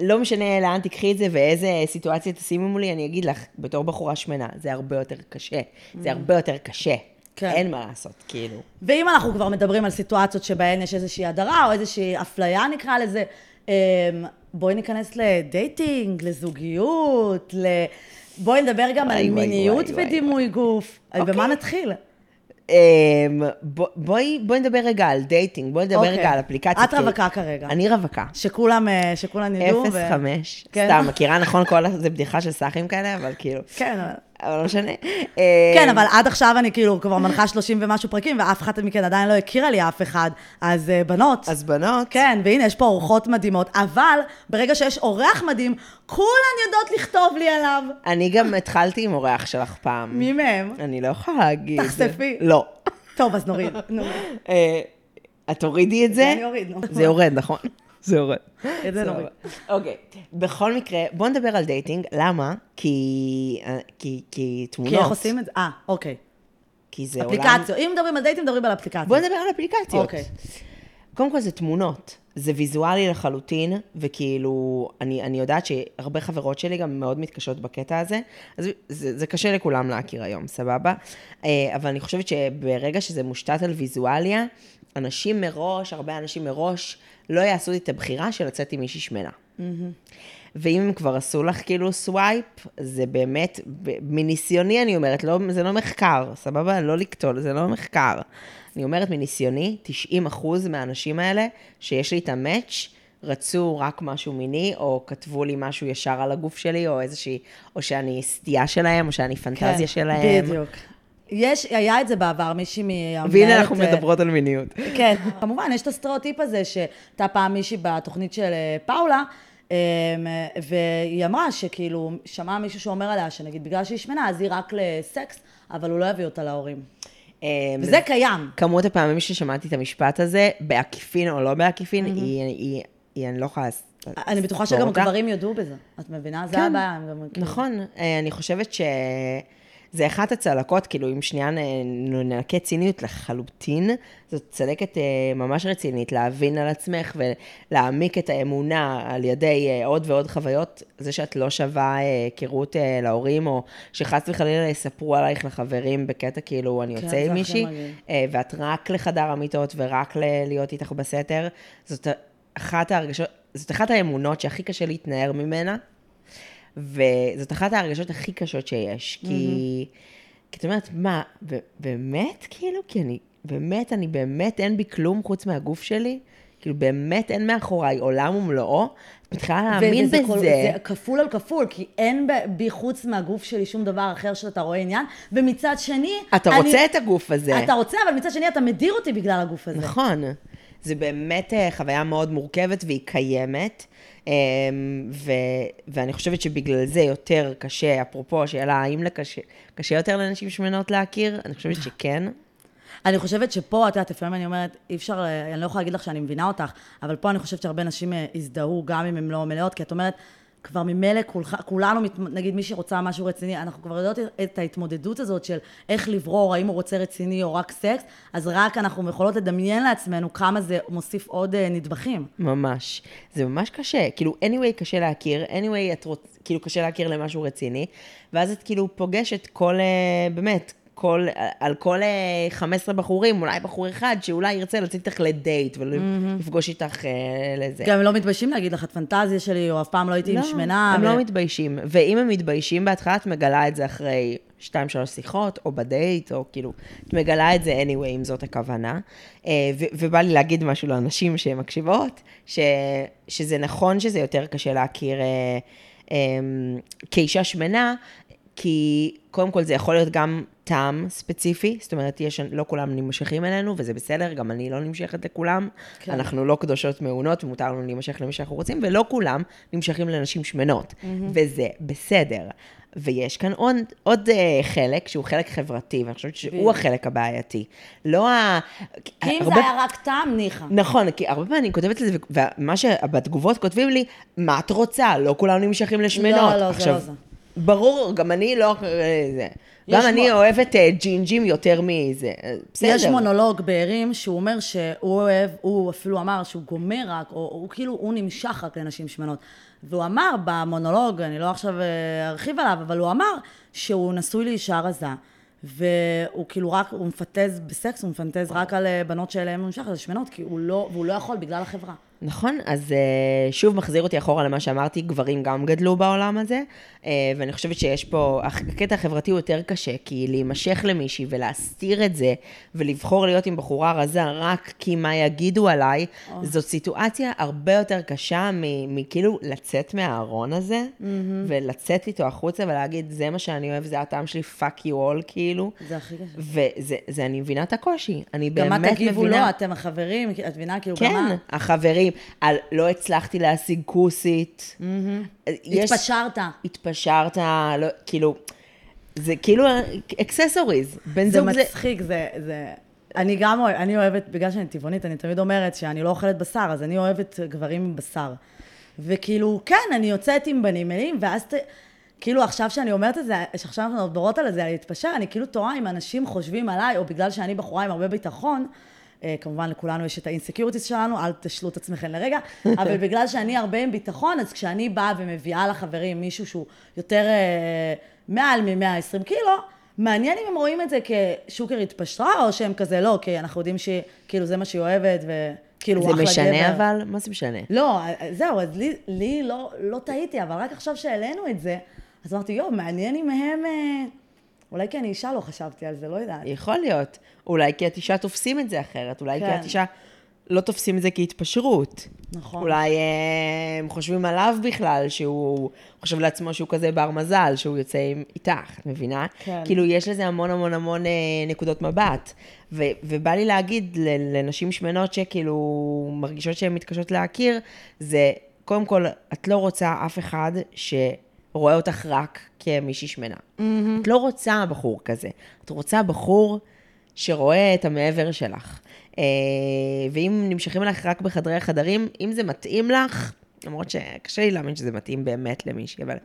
S1: לא משנה לאן תיקחי את זה ואיזה סיטואציה תשימי מולי, אני אגיד לך, בתור בחורה שמנה, זה הרבה יותר קשה. זה הרבה יותר קשה.
S2: כן.
S1: אין מה לעשות, כאילו.
S2: ואם אנחנו כבר מדברים על סיטואציות שבהן יש איזושהי הדרה, או איזושהי אפליה נקרא לזה, אמ, בואי ניכנס לדייטינג, לזוגיות, ל... בואי נדבר גם
S1: וואי,
S2: על
S1: וואי,
S2: מיניות
S1: וואי, וואי.
S2: ודימוי גוף.
S1: אוקיי.
S2: במה נתחיל?
S1: אמ, בוא- בואי, בואי נדבר רגע על dating, בואי נדבר
S2: אוקיי.
S1: רגע על אפליקציות.
S2: את
S1: כי-
S2: רווקה כרגע.
S1: אני רווקה.
S2: שכולם, אה, שכולם ידעו. ו-
S1: 0-5.
S2: כן.
S1: סתם, מכירה נכון כל. זה בדיחה של סאחים כאלה, אבל כאילו...
S2: כן, אבל-
S1: אבל לא משנה.
S2: כן,
S1: אמ,
S2: אבל עד עכשיו אני כאילו כבר מנחה 30 ומשהו פרקים, ואף אחת מכן עדיין לא הכירה לי אף אחד. אז אה, בנות,
S1: אז בנות,
S2: כן, והנה, יש פה אורחות מדהימות, אבל ברגע שיש אורח מדהים, כולן יודעות לכתוב לי עליו.
S1: אני גם התחלתי עם אורח שלך פעם.
S2: מי מהם?
S1: אני לא יכולה להגיד.
S2: תחשפי.
S1: לא.
S2: טוב, אז נוריד. נו,
S1: אה, את תורידי את זה?
S2: אני אוריד, נו.
S1: זה יורד, נכון? זה יורד.
S2: את זה נוריד.
S1: אוקיי. בכל מקרה, בוא נדבר על dating. למה? כי... אה, כי כי תמונות.
S2: כי איך עושים את זה? אה, אוקיי.
S1: כי זה עולם...
S2: אפליקציות. אם מדברים על דייטים, מדברים על אפליקציות.
S1: בוא נדבר על אפליקציות.
S2: אוקיי.
S1: קודם כל זה תמונות, זה ויזואלי לחלוטין, וכאילו, אני, אני יודעת שהרבה חברות שלי גם מאוד מתקשות בקטע הזה, אז זה, זה קשה לכולם להכיר היום, סבבה? אה, אבל אני חושבת שברגע שזה מושתת על ויזואליה, אנשים מראש, הרבה אנשים מראש, לא יעשו את הבחירה של לצאת עם מישהי שמנה. ואם הם כבר עשו לך כאילו swipe, זה באמת, מניסיוני אני אומרת, לא, זה לא מחקר, סבבה? לא לקטול, זה לא מחקר. אני אומרת מניסיוני, 90 אחוז מהאנשים האלה שיש לי את המאץ', רצו רק משהו מיני, או כתבו לי משהו ישר על הגוף שלי, או איזושהי, או שאני סטייה שלהם, או שאני פנטזיה
S2: כן,
S1: שלהם.
S2: בדיוק. יש, היה את זה בעבר, מישהי מהמנהלת...
S1: והנה אנחנו
S2: אה,
S1: מדברות על מיניות.
S2: כן, כמובן, יש את הסטריאוטיפ הזה, שהייתה פעם מישהי בתוכנית של אה, פאולה, אמ, והיא אמרה שכאילו, שמעה מישהו שאומר עליה שנגיד בגלל שהיא שמנה אז היא רק לסקס, אבל הוא לא יביא אותה להורים.
S1: אמ,
S2: וזה קיים.
S1: כמות הפעמים ששמעתי את המשפט הזה, בעקיפין או לא בעקיפין, היא, אני לא יכולה...
S2: אני בטוחה שגם. גברים יודו בזה. את מבינה? זה
S1: כן,
S2: הבעיה.
S1: נכון, אה, אני חושבת שזה אחת הצלקות, כאילו, אם שנייה ננקה ציניות לחלוטין, זאת צלקת אה, ממש רצינית, להבין על עצמך ולהעמיק את האמונה על ידי אה, עוד ועוד חוויות, זה שאת לא שווה אה, היכרות להורים, או שחס וחלילה יספרו עלייך לחברים בקטע כאילו, אני
S2: כן,
S1: יוצא
S2: זה
S1: עם מישהי, ואת רק לחדר המיטות ורק להיות איתך בסתר, זאת אחת ההרגשות, זאת אחת האמונות שהכי קשה להתנער ממנה, וזאת אחת ההרגשות הכי קשות שיש, כי, כי את אומרת, מה, באמת, כאילו, כי אני, באמת, אני באמת, אין בי כלום חוץ מהגוף שלי? כאילו, באמת אין מאחוריי עולם ומלואו? את מתחילה להאמין
S2: וזה
S1: בזה.
S2: כל- זה כפול על כפול, כי אין בי חוץ מהגוף שלי שום דבר אחר שאתה רואה עניין, ומצד שני...
S1: אתה
S2: אני-
S1: רוצה את הגוף הזה.
S2: אתה רוצה, אבל מצד שני אתה מדיר אותי בגלל הגוף הזה.
S1: נכון. זה באמת אה, חוויה מאוד מורכבת והיא קיימת, אה, ו, ואני חושבת שבגלל זה יותר קשה, אפרופו השאלה האם לקשה, קשה יותר לנשים שמנות להכיר, אני חושבת שכן.
S2: אני חושבת שפה, את יודעת, לפעמים אני אומרת, אי אפשר, אה, אני לא יכולה להגיד לך שאני מבינה אותך, אבל פה אני חושבת שהרבה נשים אה, הזדהו, גם אם הן לא מלאות, כי את אומרת, כבר ממילא כולנו, נגיד מי שרוצה משהו רציני, אנחנו כבר יודעות את ההתמודדות הזאת של איך לברור, האם הוא רוצה רציני או רק סקס, אז רק אנחנו יכולות לדמיין לעצמנו כמה זה מוסיף עוד אה, נדבכים.
S1: ממש. זה ממש קשה. כאילו, anyway קשה להכיר, anyway את רוצ... כאילו קשה להכיר למשהו רציני, ואז את כאילו פוגשת כל, אה, באמת, כל, על כל אה, 15 בחורים, אולי בחור אחד שאולי ירצה לצאת איתך לדייט ולפגוש איתך אה, לזה.
S2: גם הם לא מתביישים להגיד לך, את פנטזיה שלי, או אף פעם לא הייתי עם שמנה.
S1: הם
S2: ו-
S1: לא מתביישים. ואם הם מתביישים בהתחלה, את מגלה את זה אחרי שתיים, שלוש שיחות, או בדייט, או כאילו, את מגלה את זה anyway, אם זאת הכוונה. אה, ו- ובא לי להגיד משהו לאנשים שמקשיבות, ש- שזה נכון שזה יותר קשה להכיר אה, אה, כאישה שמנה, כי קודם כל זה יכול להיות גם טעם ספציפי, זאת אומרת, יש, לא כולם נמשכים אלינו, וזה בסדר, גם אני לא נמשכת לכולם.
S2: כן.
S1: אנחנו לא קדושות מעונות, ומותר לנו להימשך למי שאנחנו רוצים, ולא כולם נמשכים לנשים שמנות, mm-hmm. וזה בסדר. ויש כאן עוד, עוד uh, חלק, שהוא חלק חברתי, ואני חושבת שהוא
S2: בדיוק.
S1: החלק הבעייתי. לא ה...
S2: כי אם זה
S1: הרבה-
S2: היה רק טעם, ניחא.
S1: נכון, כי הרבה פעמים אני כותבת לזה, ומה שבתגובות כותבים לי, מה את רוצה? לא כולם נמשכים לשמנות.
S2: לא, לא, זה
S1: עכשיו,
S2: לא זה.
S1: ברור, גם אני לא... אה, זה. גם אני
S2: מו-
S1: אוהבת אה, ג'ינג'ים יותר מזה. אה, בסדר.
S2: יש מונולוג בערים שהוא אומר שהוא אוהב, הוא אפילו אמר שהוא גומר רק, או הוא כאילו, הוא נמשך רק לנשים שמנות. והוא אמר במונולוג, אני לא עכשיו אה, ארחיב עליו, אבל הוא אמר שהוא נשוי לאישה רזה, והוא כאילו רק, הוא מפנטז בסקס, הוא מפנטז רק על בנות שאליהן הוא נמשך, על שמנות, כי הוא לא, והוא לא יכול בגלל החברה.
S1: נכון, אז uh, שוב מחזיר אותי אחורה למה שאמרתי, גברים גם גדלו בעולם הזה, uh, ואני חושבת שיש פה, הקטע החברתי הוא יותר קשה, כי להימשך למישהי ולהסתיר את זה, ולבחור להיות עם בחורה רזה רק כי מה יגידו עליי, זאת סיטואציה הרבה יותר קשה מכאילו לצאת מהארון הזה, ולצאת איתו החוצה ולהגיד, זה מה שאני אוהב, זה הטעם שלי, fuck you all, כאילו.
S2: זה הכי קשה.
S1: וזה, זה, אני מבינה את הקושי, אני
S2: גם
S1: באמת
S2: מה
S1: מבינה.
S2: תגיבו לו, אתם החברים, את מבינה? כאילו, גם
S1: כן,
S2: מה?
S1: החברים, על לא הצלחתי להשיג כוסית. יש-
S2: התפשרת.
S1: התפשרת, לא, כאילו, זה כאילו אקססוריז. בן
S2: זה
S1: זוג זה...
S2: מצחיק, זה, זה... אני גם אוהבת, אני אוהבת, בגלל שאני טבעונית, אני תמיד אומרת שאני לא אוכלת בשר, אז אני אוהבת גברים עם בשר. וכאילו, כן, אני יוצאת עם בנים מלאים, ואז ת... כאילו עכשיו שאני אומרת את זה, שעכשיו אנחנו מדברות על זה, על להתפשר, אני כאילו תוהה אם אנשים חושבים עליי, או בגלל שאני בחורה עם הרבה ביטחון, כמובן לכולנו יש את ה insecurities שלנו, אל תשלו את עצמכם לרגע, אבל בגלל שאני הרבה עם ביטחון, אז כשאני באה ומביאה לחברים מישהו שהוא יותר אה, מעל מ-120 קילו, מעניין אם הם רואים את זה כשוקר התפשרה, או שהם כזה לא, כי אנחנו יודעים שכאילו זה מה שהיא אוהבת, וכאילו
S1: זה
S2: אחלה גבר.
S1: משנה אבל? מה זה משנה?
S2: לא, זהו, אז לי, לי לא, לא טעיתי, אבל רק עכשיו שהעלינו את זה, אז אמרתי, יואו, מעניין אם הם... אולי כי אני אישה לא חשבתי על זה, לא יודעת.
S1: יכול להיות. אולי כי את אישה תופסים את זה אחרת, אולי כי
S2: כן.
S1: את אישה לא תופסים את זה כהתפשרות.
S2: נכון.
S1: אולי אה, הם חושבים עליו בכלל, שהוא חושב לעצמו שהוא כזה בר מזל, שהוא יוצא עם- איתך, את מבינה?
S2: כן.
S1: כאילו, יש לזה המון המון המון אה, נקודות מבט. ו- ובא לי להגיד לנשים שמנות שכאילו מרגישות שהן מתקשות להכיר, זה קודם כל, את לא רוצה אף אחד שרואה אותך רק כמישהי שמנה. את לא רוצה בחור כזה. את רוצה בחור שרואה את המעבר שלך. אה, ואם נמשכים לך רק בחדרי החדרים, אם זה מתאים לך, למרות שקשה לי להאמין שזה מתאים באמת למישהי, אבל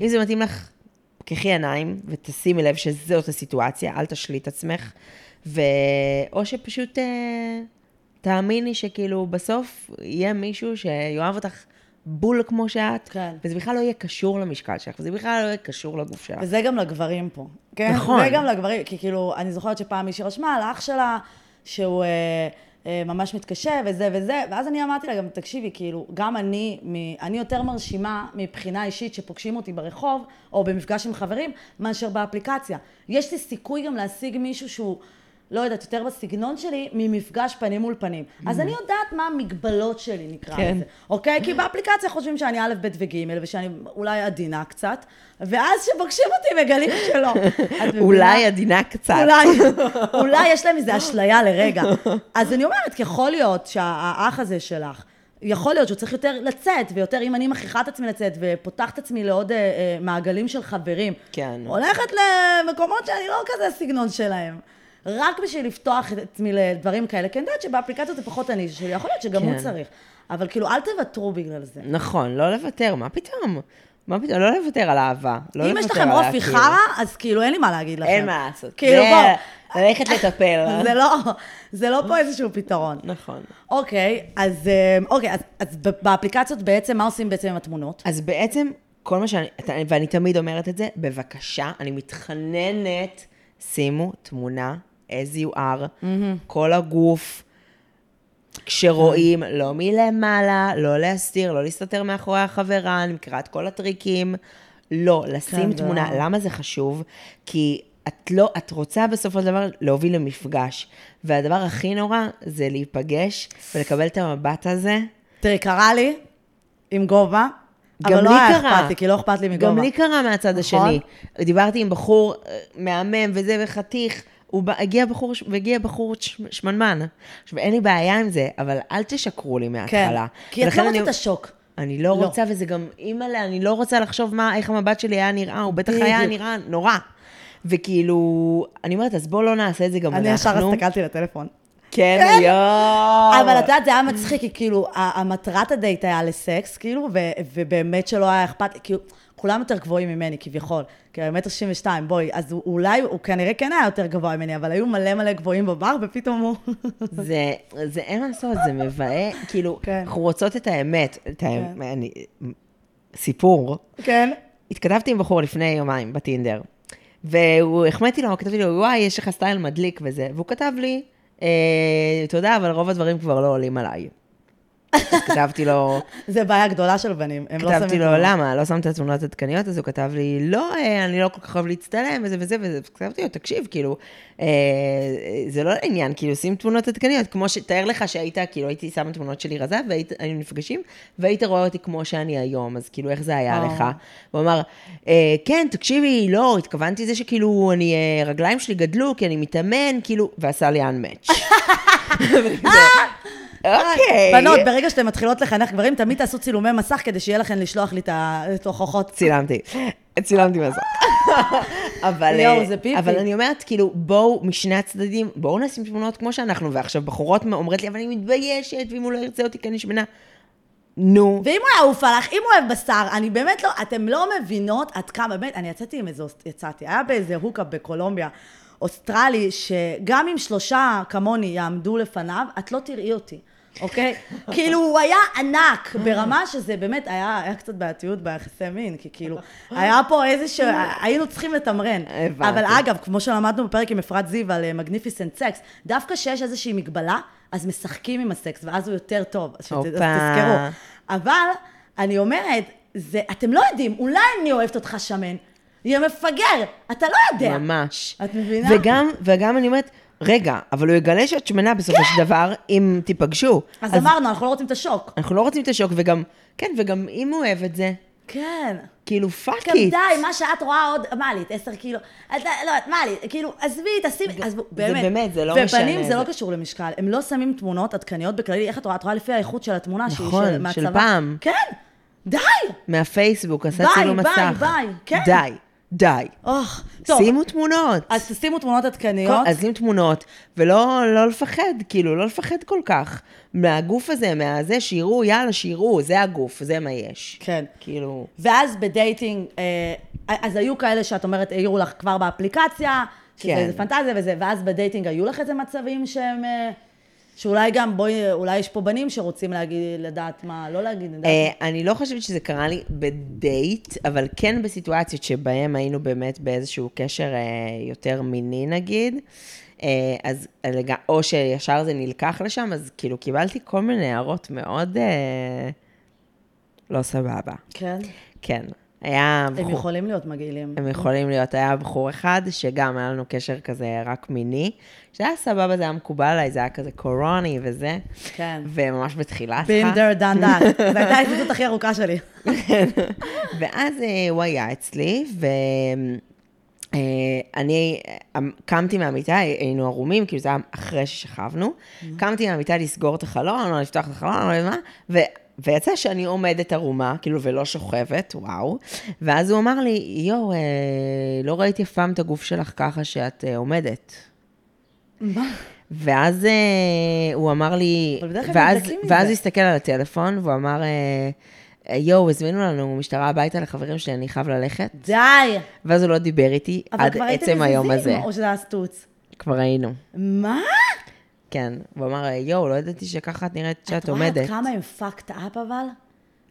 S1: אם זה מתאים לך, פקחי עיניים ותשימי לב שזאת הסיטואציה, אל תשלי את עצמך. ו... או שפשוט אה, תאמיני שכאילו בסוף יהיה מישהו שיאהב אותך בול כמו שאת,
S2: כן.
S1: וזה בכלל לא יהיה קשור למשקל שלך, וזה בכלל לא יהיה קשור לגוף שלך.
S2: וזה גם לגברים פה. כן?
S1: נכון.
S2: זה גם לגברים, כי כאילו, אני זוכרת שפעם מישהי רשמה על אח שלה, שהוא אה, אה, ממש מתקשה וזה וזה, ואז אני אמרתי לה גם, תקשיבי, כאילו, גם אני, מ, אני יותר מרשימה מבחינה אישית שפוגשים אותי ברחוב, או במפגש עם חברים, מאשר באפליקציה. יש לי סיכוי גם להשיג מישהו שהוא... לא יודעת, יותר בסגנון שלי, ממפגש פנים מול פנים. אז אני יודעת מה המגבלות שלי, נקרא
S1: כן.
S2: לזה. אוקיי? כי באפליקציה חושבים שאני א', ב' וג', ושאני אולי עדינה קצת, ואז כשפוגשים אותי מגלים שלא.
S1: אולי עדינה קצת.
S2: אולי, אולי יש להם איזו אשליה לרגע. אז אני אומרת, יכול להיות שהאח הזה שלך, יכול להיות שהוא צריך יותר לצאת, ויותר, אם אני מכריחה את עצמי לצאת, ופותחת את עצמי לעוד אה, אה, מעגלים של חברים,
S1: כן.
S2: הולכת למקומות שאני לא כזה הסגנון שלהם. רק בשביל לפתוח את עצמי לדברים כאלה, כי אני יודעת שבאפליקציות זה פחות הנישה שלי, יכול להיות שגם הוא
S1: כן.
S2: צריך. אבל כאילו, אל תוותרו בגלל זה.
S1: נכון, לא לוותר, מה פתאום? מה פתאום? לא לוותר על אהבה. לא
S2: אם יש לכם אופי. חרא, אז כאילו אין לי מה להגיד לכם.
S1: אין מה לעשות.
S2: כאילו,
S1: זה
S2: בוא.
S1: ללכת לטפל.
S2: זה לא, זה לא פה איזשהו פתרון.
S1: נכון.
S2: אוקיי, אז, אה, אוקיי, אז, אז באפליקציות בעצם, מה עושים בעצם עם התמונות?
S1: אז בעצם, כל מה שאני, ואני תמיד אומרת את זה, בבקשה, אני מתחננת, שימו תמונה as you are, כל הגוף, כשרואים, לא מלמעלה, לא להסתיר, לא להסתתר מאחורי החברה, אני מכירה את כל הטריקים. לא, לשים
S2: כן,
S1: תמונה.
S2: זה-
S1: למה זה חשוב? כי את לא, את רוצה בסופו של דבר להוביל למפגש. והדבר הכי נורא זה להיפגש ולקבל את המבט הזה.
S2: תראי, קרה לי עם גובה,
S1: גם
S2: אבל לא היה. אכפת לי, כי לא אכפת לי מגובה.
S1: גם לי קרה מהצד
S2: נכון?
S1: השני. דיברתי עם בחור אה, מהמם וזה וחתיך. הוא בא, הגיע בחור, והגיע בחור שמנמן. עכשיו, אין לי בעיה עם זה, אבל אל תשקרו לי
S2: כן,
S1: מההתחלה.
S2: כי את לא
S1: אני-
S2: רוצה את השוק.
S1: אני לא
S2: לא.
S1: רוצה, וזה גם, אימא'לה, אני לא רוצה לחשוב מה, איך המבט שלי היה נראה, הוא בטח היה. נראה נורא. וכאילו, אני אומרת, אז בואו לא נעשה את זה גם
S2: אני
S1: אנחנו.
S2: ישר הסתכלתי לטלפון.
S1: כן, יואו.
S2: אבל את יודעת, זה היה מצחיק, כי כאילו, המטרת הדייט היה לסקס, כאילו, ובאמת שלא היה אכפת, כאילו, כולם יותר גבוהים ממני, כביכול. כי מטר 62, בואי, אז הוא- אולי, הוא כנראה כן היה יותר גבוה ממני, אבל היו מלא מלא גבוהים בבר, ופתאום הוא...
S1: זה, זה אין מה לעשות, זה מבאה, כאילו,
S2: כן.
S1: אנחנו רוצות את האמת, את האמת, אני, סיפור.
S2: כן.
S1: התכתבתי עם בחור לפני יומיים בטינדר, והוא, החמאתי לו, כתבתי לו, וואי, יש לך סטייל מדליק וזה, והוא כתב לי, אה, תודה, אבל רוב הדברים כבר לא עולים עליי. אז כתבתי לו,
S2: זה בעיה גדולה של בנים, הם לא שמים...
S1: כתבתי לו. למה, לא שמת תמונות עדכניות? אז הוא כתב לי, לא, אה, אני לא כל כך אוהב להצטלם, וזה וזה וזה. כתבתי לו, תקשיב, כאילו, אה, זה לא העניין, כאילו, שים תמונות עדכניות, כמו ש... תאר לך שהיית, כאילו, הייתי שמה תמונות שלי רזה, והיינו נפגשים, והיית רואה אותי כמו שאני היום, אז כאילו, איך זה היה
S2: אה.
S1: לך? הוא אמר, כן, תקשיבי, לא, התכוונתי לזה שכאילו, אני, רגליים שלי גדלו, כי אני מתאמן, כאילו, ועשה לי unmatch. אוקיי.
S2: בנות, ברגע שאתן מתחילות לחנך גברים, תמיד תעשו צילומי מסך כדי שיהיה לכן לשלוח לי את ההוכחות.
S1: צילמתי, צילמתי מסך. אבל,
S2: יואו,
S1: אה,
S2: זה פיפי.
S1: אבל אני אומרת, כאילו, בואו משני הצדדים, בואו נשים תמונות כמו שאנחנו, ועכשיו בחורות אומרת לי, אבל אני מתביישת, ואם הוא לא ירצה אותי כי אני שמנה. נו,
S2: ואם הוא יעוף עליך, אם הוא אוהב בשר, אני באמת לא, אתם לא מבינות עד כמה, באמת, אני יצאתי עם איזה, יצאתי, היה באיזה הוקאפ בקולומביה, אוסטרלי, שגם אם שלושה כמוני יעמדו לפניו, את לא תראי אותי. אוקיי? כאילו, הוא היה ענק, ברמה שזה באמת, היה, היה קצת בעייתיות ביחסי מין, כי כאילו, היה פה איזשהו, היינו צריכים לתמרן.
S1: הבנתי.
S2: אבל אגב, כמו שלמדנו בפרק עם אפרת זיו על מגניפיסנט סקס, דווקא שיש איזושהי מגבלה, אז משחקים עם הסקס, ואז הוא יותר טוב. אז. תזכרו. אבל אני אומרת, זה, אתם לא יודעים, אולי אני אוהבת אותך שמן. יא מפגר, אתה לא יודע.
S1: ממש.
S2: את מבינה?
S1: וגם, וגם אני אומרת, רגע, אבל הוא יגלה שאת שמנה בסופו של דבר, אם תיפגשו.
S2: אז אמרנו, אנחנו לא רוצים את השוק.
S1: אנחנו לא רוצים את השוק, וגם, כן, וגם אם הוא אוהב את זה,
S2: כן.
S1: כאילו, פאק
S2: גם
S1: איט.
S2: די, מה שאת רואה עוד, מה לי, את עשר קילו, את לא יודעת, מה לי, כאילו, עזבי, תשימי, עזבו, באמת.
S1: באמת, זה לא
S2: ובנים
S1: משנה,
S2: זה לא
S1: זה-
S2: קשור למשקל, הם לא שמים תמונות עדכניות בכללי, איך את רואה? את רואה לפי האיכות של התמונה, שהיא
S1: נכון,
S2: של-.
S1: פעם.
S2: כן, די!
S1: מהפייסבוק, עשה
S2: ביי,
S1: צילום
S2: ביי,
S1: מסך.
S2: ביי, כן.
S1: די, די.
S2: אוח, טוב,
S1: שימו תמונות.
S2: אז תשימו תמונות עדכניות.
S1: אז שים תמונות, ולא לא לפחד, כאילו, לא לפחד כל כך. מהגוף הזה, מהזה, שיראו, יאללה, שיראו, זה הגוף, זה מה יש.
S2: כן.
S1: כאילו,
S2: ואז ב dating, אה, אז היו כאלה שאת אומרת, העירו לך כבר באפליקציה, שזה
S1: כן.
S2: פנטזיה וזה, ואז ב dating היו לך איזה מצבים שהם, אה, שאולי גם, בואי, אולי יש פה בנים שרוצים להגיד, לדעת מה, לא להגיד, לדעת.
S1: אה, אני לא חושבת שזה קרה לי בדייט, אבל כן בסיטואציות שבהם היינו באמת באיזשהו קשר אה, יותר מיני נגיד, אה, אז, או שישר זה נלקח לשם, אז כאילו קיבלתי כל מיני הערות מאוד לא סבבה.
S2: כן.
S1: כן, היה
S2: הם
S1: בחור...
S2: יכולים להיות מגעילים.
S1: הם יכולים להיות, היה בחור אחד, שגם היה לנו קשר כזה רק מיני, שהיה סבבה, זה היה מקובל עליי, זה היה כזה קורוני וזה,
S2: כן.
S1: וממש בתחילת
S2: there, done that. זו הייתה ההתמודדות הכי ארוכה שלי.
S1: ואז אה, הוא היה אצלי, ואני קמתי מהמיטה, היינו ערומים, כאילו זה היה אחרי ששכבנו, קמתי מהמיטה לסגור את החלון, או לפתוח את החלון, או לא יודעת מה, ו... ויצא שאני עומדת ערומה, כאילו, ולא שוכבת, וואו. ואז הוא אמר לי, יואו, אה, לא ראיתי אף פעם את הגוף שלך ככה שאת אה, עומדת.
S2: מה?
S1: ואז אה, הוא אמר לי,
S2: אבל
S1: ואז. ואז הוא הסתכל על הטלפון, והוא אמר, אה, יואו, הזמינו לנו משטרה הביתה לחברים שלי, אני חייב ללכת.
S2: די!
S1: ואז הוא לא דיבר איתי
S2: אבל
S1: עד
S2: כבר הייתם
S1: עצם היום הזה.
S2: מזיזים, או שזה היה סטוץ?
S1: כבר היינו,
S2: מה?
S1: כן. הוא אמר, יואו, לא ידעתי שככה את נראית שאת
S2: את רואה עד
S1: עומדת.
S2: כמה הם fucked up אבל?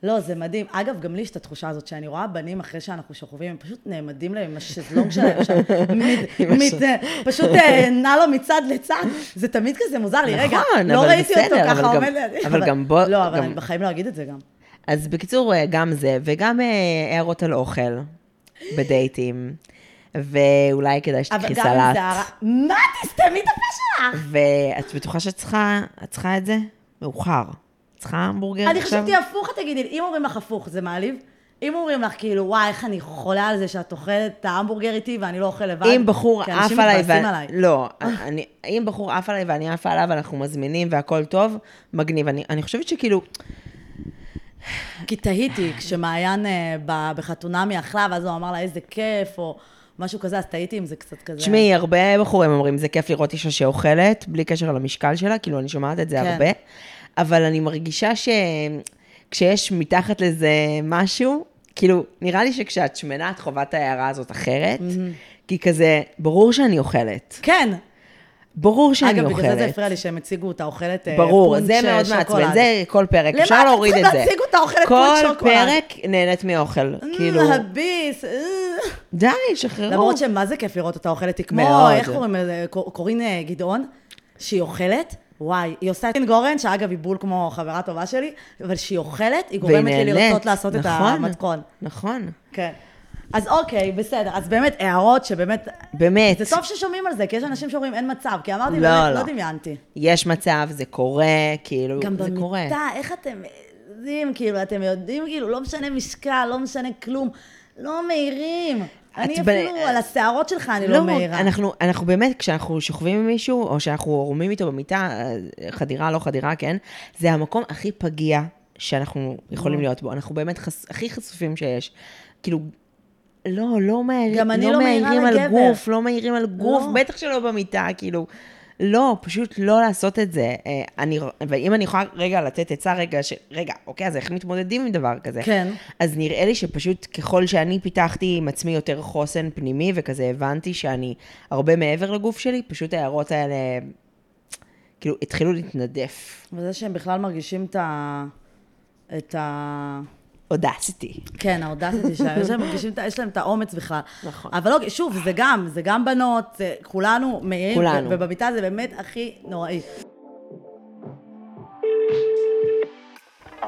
S2: לא, זה מדהים. אגב, גם לי יש את התחושה הזאת, שאני רואה בנים אחרי שאנחנו שוכבים, הם פשוט נעמדים להם עם השזלונג שלהם שם, מת- פשוט אה, נע לו מצד לצד. זה תמיד כזה מוזר לי. רגע,
S1: נכון,
S2: לא ראיתי אותו ככה עומד לידי.
S1: אבל גם בוא-
S2: לא, אבל אני בחיים לא אגיד את זה גם.
S1: אז בקיצור, אה, גם זה, וגם אה, הערות על אוכל בדייטים, ואולי כדאי
S2: אבל
S1: שתקחי
S2: גם
S1: סלט.
S2: זה הרע... מה? תסתמי את הפה שלך!
S1: ואת בטוחה שאת צריכה, את צריכה את זה? מאוחר. צריכה המבורגר
S2: אני
S1: עכשיו?
S2: חשבתי הפוך, תגידי, אם אומרים לך הפוך, זה מעליב? אם אומרים לך, כאילו, וואי, איך אני חולה על זה שאת אוכלת את ההמבורגר איתי ואני לא אוכל לבד.
S1: אם בחור עף עליי, ו-
S2: עליי.
S1: לא, אני, אם בחור עף עליי ואני עפה עליו, אנחנו מזמינים והכל טוב, מגניב. אני, אני חושבת שכאילו,
S2: כי תהיתי, כשמעיין אה, בחתונמי אכלה, ואז הוא אמר לה, איזה כיף, או משהו כזה, אז תהיתי אם זה קצת כזה.
S1: תשמעי, הרבה בחורים אומרים, זה כיף לראות אישה שאוכלת, בלי קשר למשקל שלה, כאילו, אני שומעת את זה
S2: כן.
S1: הרבה, אבל אני מרגישה שכשיש מתחת לזה משהו, כאילו, נראה לי שכשאת שמנה, את חווה את ההערה הזאת אחרת, כי כזה, ברור שאני אוכלת.
S2: כן.
S1: ברור שאני
S2: אגב,
S1: אוכלת.
S2: בגלל זה זה הפריע לי שהם הציגו אותה אוכלת אה,
S1: ברור, זה מאוד. מעצבן, זה כל פרק,
S2: למה
S1: אפשר
S2: אתם
S1: להוריד את זה.
S2: להציג אותה אוכלת פונץ'
S1: כל
S2: שוקולד?
S1: פרק נהנית מאוכל, כאילו,
S2: הביס. אה.
S1: די, שחררו.
S2: למרות שמה זה כיף לראות אותה אוכלת, היא כמו. איך קוראים לזה, קור- קורין אה, גדעון, שהיא אוכלת, וואי, היא עושה את גורן, שאגב היא בול כמו חברה טובה שלי, אבל כשהיא אוכלת, היא גורמת לי. לרצות לעשות את
S1: נכון,
S2: המתכון.
S1: נכון,
S2: כן. אז אוקיי, בסדר. אז באמת, הערות שבאמת...
S1: באמת.
S2: זה טוב ששומעים על זה, כי יש אנשים שאומרים אין מצב, כי אמרתי,
S1: לא,
S2: באמת,
S1: לא.
S2: לא דמיינתי.
S1: יש מצב, זה קורה, כאילו,
S2: גם
S1: זה קורה.
S2: במיטה, איך אתם יודעים, כאילו, אתם יודעים, כאילו, לא משנה משקל, לא משנה כלום, לא מעירים. אני
S1: את ב-
S2: אפילו, על השערות שלך אני לא מעירה.
S1: אנחנו, אנחנו באמת, כשאנחנו שוכבים עם מישהו, או שאנחנו ערומים איתו במיטה, אה, חדירה, לא חדירה, כן, זה המקום הכי פגיע שאנחנו יכולים להיות בו. אנחנו באמת חס, הכי חשופים שיש. כאילו, לא, לא מעירים,
S2: גם אני
S1: לא
S2: לא
S1: מעירים על
S2: לגבר.
S1: גוף, לא מעירים על גוף,
S2: לא.
S1: בטח שלא במיטה, כאילו. לא, פשוט לא לעשות את זה. אה, אני, ואם אני יכולה רגע לתת עצה רגע, ש, רגע, אוקיי, אז איך מתמודדים עם דבר כזה?
S2: כן.
S1: אז נראה לי שפשוט ככל שאני פיתחתי עם עצמי יותר חוסן פנימי, וכזה הבנתי שאני הרבה מעבר לגוף שלי, פשוט ההערות האלה, כאילו, התחילו להתנדף.
S2: וזה שהם בכלל מרגישים את ה... את ה...
S1: אודסיטי.
S2: כן, האודסיטי שלהם, יש להם מרגישים, יש להם את האומץ בכלל.
S1: נכון.
S2: אבל לא, שוב, זה גם, זה גם בנות, זה כולנו מעירים,
S1: כולנו.
S2: ובמיטה זה באמת הכי נוראי.